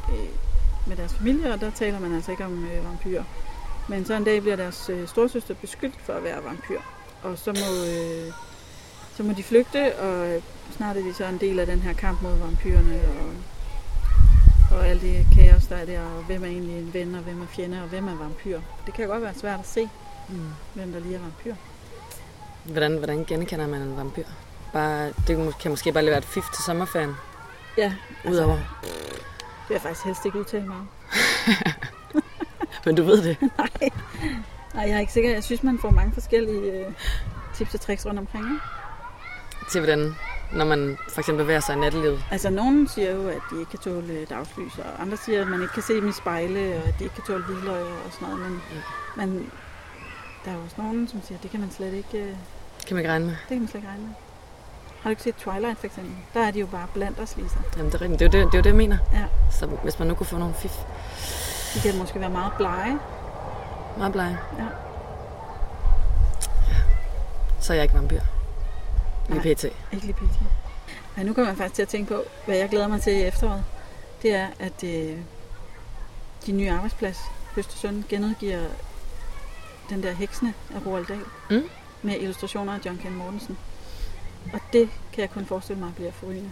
med deres familie, og der taler man altså ikke om øh, vampyrer. Men så en dag bliver deres øh, storsøster beskyldt for at være vampyr, og så må, øh, så må de flygte, og øh, snart er de så en del af den her kamp mod vampyrerne, og, og alt det kaos, der er der, og hvem er egentlig en ven, og hvem er fjende, og hvem er vampyr. Det kan godt være svært at se, Mm. hvem der lige er vampyr. Hvordan, hvordan genkender man en vampyr? Bare, det kan måske bare lige være et fif til sommerferien. Ja, Udover. det vil jeg faktisk helst ikke udtale mig om. Men du ved det. Nej. Nej, jeg er ikke sikker. Jeg synes, man får mange forskellige øh, tips og tricks rundt omkring. Ikke? Til hvordan, når man for eksempel bevæger sig i nattelivet. Altså, nogen siger jo, at de ikke kan tåle øh, dagslys, og andre siger, at man ikke kan se dem i spejle, og at de ikke kan tåle hvidløg og sådan noget. Men, Ja. men der er jo også nogen, som siger, at det kan man slet ikke, øh, det Kan man ikke regne med? kan man slet ikke regne med. Har du ikke set Twilight for eksempel? Der er de jo bare blandt os, Lisa. Jamen, det er, rigtigt. det, er jo det, det er jo det, jeg mener. Ja. Så hvis man nu kunne få nogle fif. De kan måske være meget blege. Meget blege. Ja. Så er jeg ikke vampyr. Lige Nej. pt. Ikke lige pt. Ja, nu kommer man faktisk til at tænke på, hvad jeg glæder mig til i efteråret. Det er, at øh, de nye arbejdsplads, Østersund, genudgiver den der heksene af Roald Dahl. Mm. Med illustrationer af John Ken Mortensen. Og det kan jeg kun forestille mig bliver forrygende.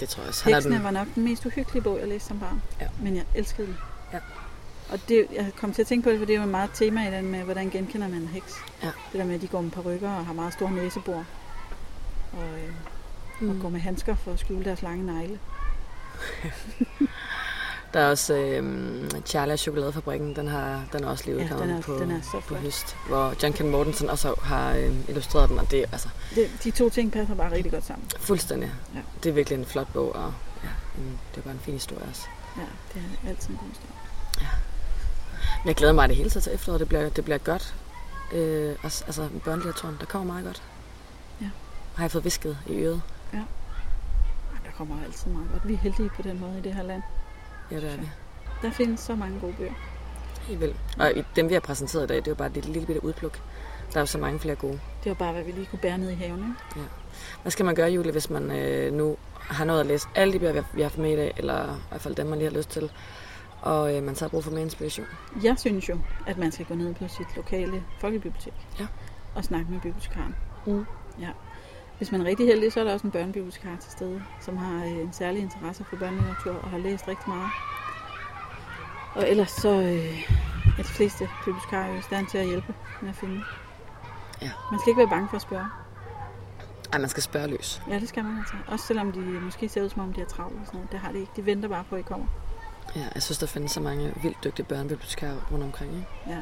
Det tror jeg også. Heksene den, var nok den mest uhyggelige bog, jeg læste som barn. Ja. Men jeg elskede den. Ja. Og det, jeg kom til at tænke på det, for det er jo et meget tema i den med, hvordan genkender man en heks. Ja. Det der med, at de går med perukker og har meget store næsebor. Og, øh, og går mm. med handsker for at skjule deres lange negle. Der er også øh, Charlie Chokoladefabrikken. Den, har, den er også lige Ja, den er- på, den er så på høst. Hvor John Ken Mortensen også har øh, illustreret den. Og det altså Det, de to ting passer bare rigtig godt sammen. fuldstændig. Ja. Det er virkelig en flot bog. Og ja, en, det er bare en fin historie også. Ja, det er altid en god historie. Jeg glæder mig det hele tiden til efteråret. Det bliver, det bliver godt. Øh, altså børnelitteraturen, der kommer meget godt. Ja. Har jeg fået visket i øret? Ej, der kommer altid meget godt. Vi er heldige på den måde i det her land. Ja, det er vi. Der findes så mange gode bøger. Helt vildt. Og dem, vi har præsenteret i dag, det er jo bare et lille, lille bitte udpluk. Der er jo så mange flere gode. Det var bare, hvad vi lige kunne bære ned i haven. Ikke? Hvad skal man gøre, Julie, hvis man øh, nu har nået at læse alle de bøger, vi har, vi har haft med i dag, eller i hvert fald dem, man lige har lyst til, og øh, man så har brug for mere inspiration? Jeg synes jo, at man skal gå ned på sit lokale folkebibliotek. Ja. Og snakke med bibliotekaren. Mm. Ja. Hvis man er rigtig heldig, så er der også en børnebibliotekar til stede, som har øh, en særlig interesse for børnelitteratur og har læst rigtig meget. Og ellers så øh, er de fleste bibliotekarer jo i stand til at hjælpe med at finde. Ja. Man skal ikke være bange for at spørge. Ej, man skal spørge løs. Ja, det skal man altså. Også selvom de måske ser ud som om, de er travlt og sådan noget. Det har de ikke. De venter bare på, at I kommer. Ja, jeg synes, der findes så mange vildt dygtige børnebibliotekarer rundt omkring, ikke? Ja.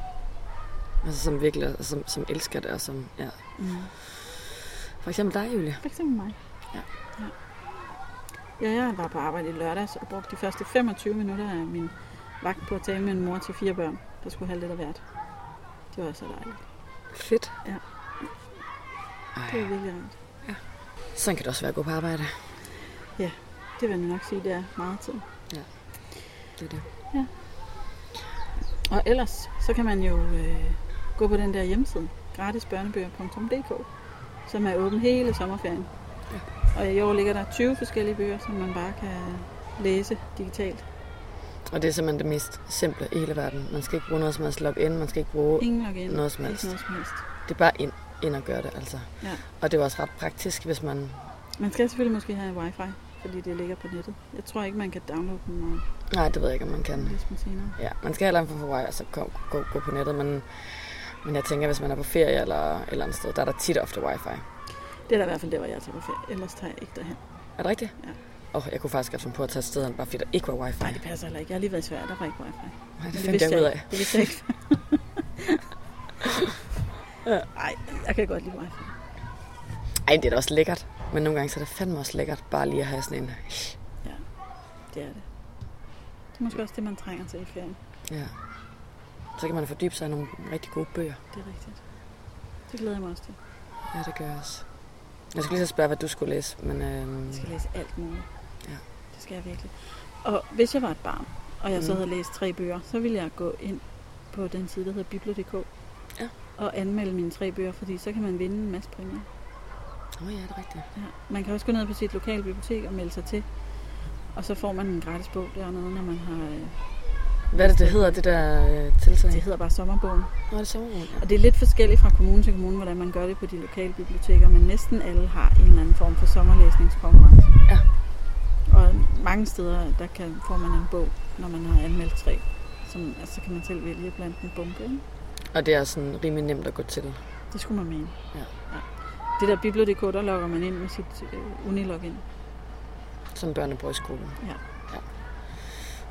Altså, som virkelig, som, som elsker det, og som, ja. Mm. For eksempel dig, Julie. For eksempel mig. Ja. ja. Ja, jeg var på arbejde i lørdags og brugte de første 25 minutter af min vagt på at tale med en mor til fire børn, der skulle have lidt af hvert. Det var så dejligt. Fedt. Ja. Ej, Det var virkelig rart. sådan kan det også være at gå på arbejde. Det vil jeg nok sige, det er meget tid. Det er det. Og ellers, så kan man jo øh, gå på den der hjemmeside, gratisbørnebøger.dk, som er åben hele sommerferien. Ja. Og i år ligger der 20 forskellige bøger, som man bare kan læse digitalt. Og det er simpelthen det mest simple i hele verden. Man skal ikke bruge noget som helst login, man skal ikke bruge... Ingen login. Noget som helst. noget som helst. Det er bare ind, ind og gøre det, altså. Ja. Og det er også ret praktisk, hvis man... Man skal selvfølgelig måske have wifi, fordi det ligger på nettet. Jeg tror ikke, man kan downloade den og Nej, det ved jeg ikke, om man kan. dem senere. Ja, man skal heller ikke få Hawaii, og så gå, gå, gå på nettet, men Men jeg tænker, hvis man er på ferie eller et eller andet sted, der er der tit ofte wifi. Det er da i hvert fald der, hvor jeg tager på ferie. Ellers tager jeg ikke derhen. Er det rigtigt? Ja. Åh, oh, jeg kunne faktisk godt finde på at tage et sted, bare fordi der ikke var wifi. Nej, det passer heller ikke. Jeg har lige været i Sverige, der var ikke wifi. Nej, det Det fandt jeg ud af. Det vidste jeg ikke. Nej, jeg kan godt lide wifi. Ej, det er da også lækkert. Men nogle gange så er det fandme også lækkert, bare lige at have sådan en... Ja, det er det. Det er måske også det, man trænger til i ferien. Ja. Så kan man fordybe sig i nogle rigtig gode bøger. Det er rigtigt. Det glæder jeg mig også til. Ja, det gør jeg også. Jeg skulle lige så spørge, hvad du skulle læse, men... Øhm, Jeg skal læse alt muligt. Ja. Det skal jeg virkelig. Og hvis jeg var et barn, og jeg så Mm. havde læst tre bøger, så ville jeg gå ind på den side, der hedder Biblo.dk. Ja. Og anmelde mine tre bøger, fordi så kan man vinde en masse præmier. Oh, ja, det er rigtigt. Ja. Man kan også gå ned på sit lokale bibliotek og melde sig til. Og så får man en gratis bog dernede, når man har... øh, Hvad er det, det hedder, det der øh, tiltag? Det hedder bare sommerbogen. Nå, det er sommerbogen, ja. Og det er lidt forskelligt fra kommune til kommune, hvordan man gør det på de lokale biblioteker, men næsten alle har en eller anden form for sommerlæsningskonkurrence. Ja. Og mange steder, der kan, får man en bog, når man har anmeldt tre. Som, altså, så kan man selv vælge blandt en bunke. Ikke? Og det er sådan rimelig nemt at gå til. Det skulle man mene. Ja. ja. Det der Biblo.dk, der logger man ind med sit øh, unilogin. Som børnebruger i skolen. Ja. ja.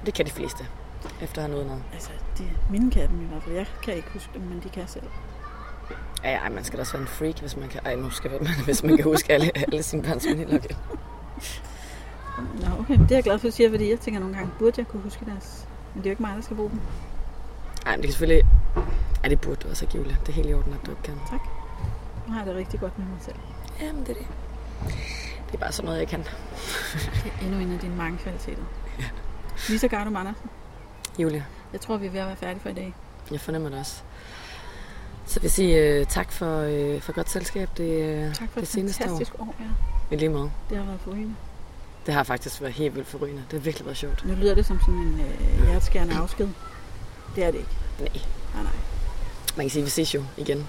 Det kan de fleste. Efter at have nået noget. Altså, de, mine kan dem i hvert fald. Jeg kan ikke huske dem, men de kan selv. Ja, ja, man skal da også være en freak, hvis man kan... Ej, nu skal man, hvis man kan huske alle, alle sine børns minilogin. Nå, okay. Det er jeg glad for, at du siger, fordi jeg tænker nogle gange, burde jeg kunne huske deres... Men det er jo ikke mig, der skal bruge dem. Ej, men det kan selvfølgelig... Ja, det burde du også, Julia. Det er helt i orden, at du ikke kan. Tak. Nu har jeg det rigtig godt med mig selv. Jamen, det er det. Det er bare sådan noget, jeg kan. Det er endnu en af dine mange kvaliteter. Ja. Lisa Gardum Andersen. Julia, Jeg tror, vi er ved at være færdige for i dag. jeg fornemmer det også. Så vil jeg sige uh, tak for, uh, for godt selskab det, uh, Tak for det et seneste år. fantastisk år. Ja. I lige måde. Det har været forrygende. Det har faktisk været helt vildt forrygende. Det har virkelig været sjovt. Nu lyder det som sådan en øh, hjerteskærende afsked. Det er det ikke. Nej. Nej, nej. Man kan sige, at vi ses jo igen.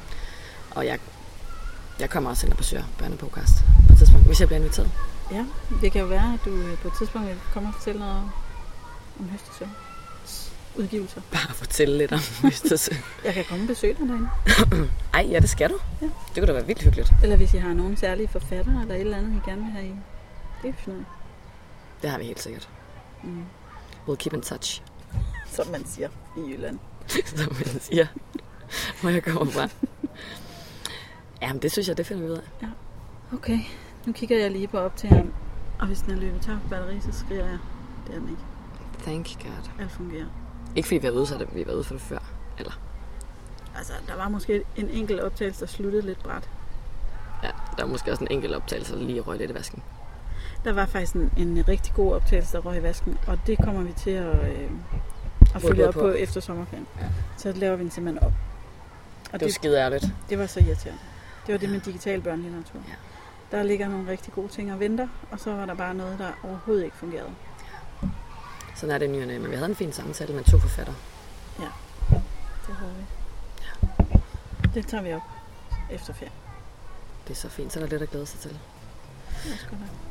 Og jeg, jeg kommer også ind og besøger børnepodcast på et tidspunkt, hvis jeg bliver inviteret. Ja, det kan jo være, at du øh, på et tidspunkt vil komme og fortælle noget om Høstesø. Udgivelser. Bare fortælle lidt om Østersø. Jeg kan komme og besøge dig derinde. Ej, ja, det skal du. Ja. Det kunne da være vildt hyggeligt. Eller hvis I har nogle særlige forfattere eller et eller andet, I gerne vil have i. Det er noget. Det har vi helt sikkert. Mm. We'll keep in touch, Som man siger i Jylland. som man siger. Hvor jeg kommer fra. Jamen, det synes jeg, det finder vi ud af. Okay, nu kigger jeg lige på optageren. Og hvis den er løbet tør for batteri, så skriver jeg. Det er den ikke. Thank God. Alt fungerer. Ikke fordi vi har været det, vi har været ude for det før. Eller, Altså, der var måske en enkelt optagelse, der sluttede lidt bræt. ja, der er måske også en enkelt optagelse, der lige røg lidt i vasken. Der var faktisk en, en rigtig god optagelse, der røg i vasken, og det kommer vi til at, øh, at følge op på. på efter sommerferien. Ja. Så laver vi den simpelthen op. Og Det var det, skide ærligt. det var så irriterende. Det var det med digital børnelitteratur. Ja. Der ligger nogle rigtig gode ting og venter, og så var der bare noget, der overhovedet ikke fungerede. Sådan er det i ny og næ, men vi havde en fin samtale med to forfattere. Det havde vi. Det tager vi op efter ferien. Det er så fint, så er der lidt at glæde sig til.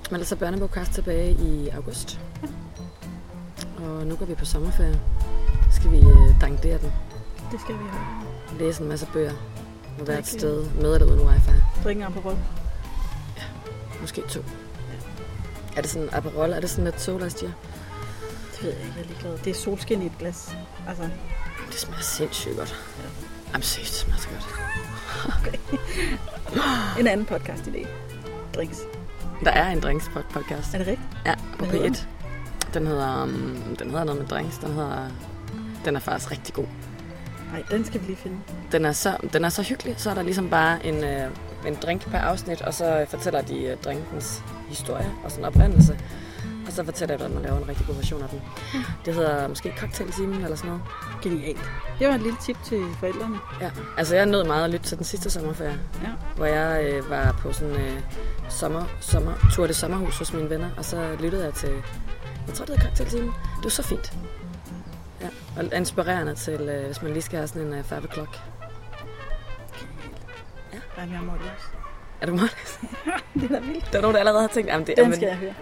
Men ellers er børnebogkast tilbage i august. Og nu går vi på sommerferie. Skal vi øh, dankdere den. Det skal vi have. Læse en masse bøger. Og være et Rigtig. sted med eller uden wifi. Drikke en Aperol. Måske to. Er det sådan Aperol? Er det sådan lidt soda stiger? Det ved jeg ikke, jeg er ligeglad. Det er solskin i et glas. Altså, Det smager sindssygt godt. Jamen seriøst, det smager så godt. en anden podcast i dag. Drinks. Der er en drinks pod- podcast. Er det rigtigt? Ja, på Hvad hedder P1. Den hedder, um, den hedder noget med drinks. Den hedder... Den er faktisk rigtig god. Nej, den skal vi lige finde. Den er så, den er så hyggelig. Så er der ligesom bare en, øh, en drink per afsnit, og så fortæller de øh, drinkens historie og sådan oprindelse. Og så fortæller jeg, hvordan man laver en rigtig god version af den. Det hedder måske cocktailtimen eller sådan noget. Genialt. Det var et lille tip til forældrene. Ja. Altså jeg nød meget at lytte til den sidste sommerferie, Ja. hvor jeg øh, var på sådan en øh, sommer, sommer, tur til sommerhus hos mine venner, og så lyttede jeg til, jeg tror det hedder cocktailtimen. Det var så fint. Ja, og inspirerende til, øh, hvis man lige skal have sådan en øh, 5 o'clock. Ej, men jeg må det også. Er du meget? Det er da vildt. Der er nogen, der allerede har tænkt, jamen det Den jamen, skal jeg høre.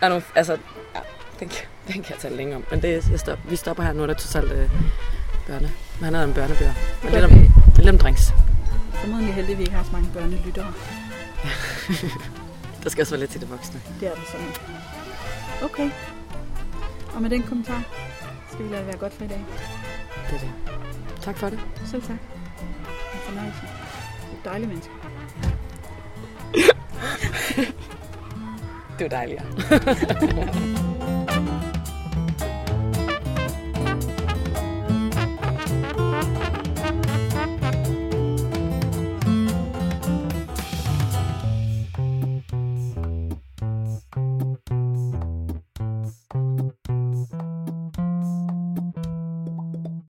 er nogle, altså, ja, den, kan, den kan jeg tale længe om. Men det, jeg stop, vi stopper her nu, er der totalt, øh, der børne. Men han havde en børnebøger. Gør lidt om, lidt om drinks. Formodentlig heldig, at vi ikke har så mange børnelyttere. Der skal også være lidt til det voksne. Det er der sådan. Okay. Og med den kommentar skal vi lade det være godt for i dag. Det er det. Tak for det. Selv tak. En fornøjelse. Et dejligt menneske. Det var dejligt.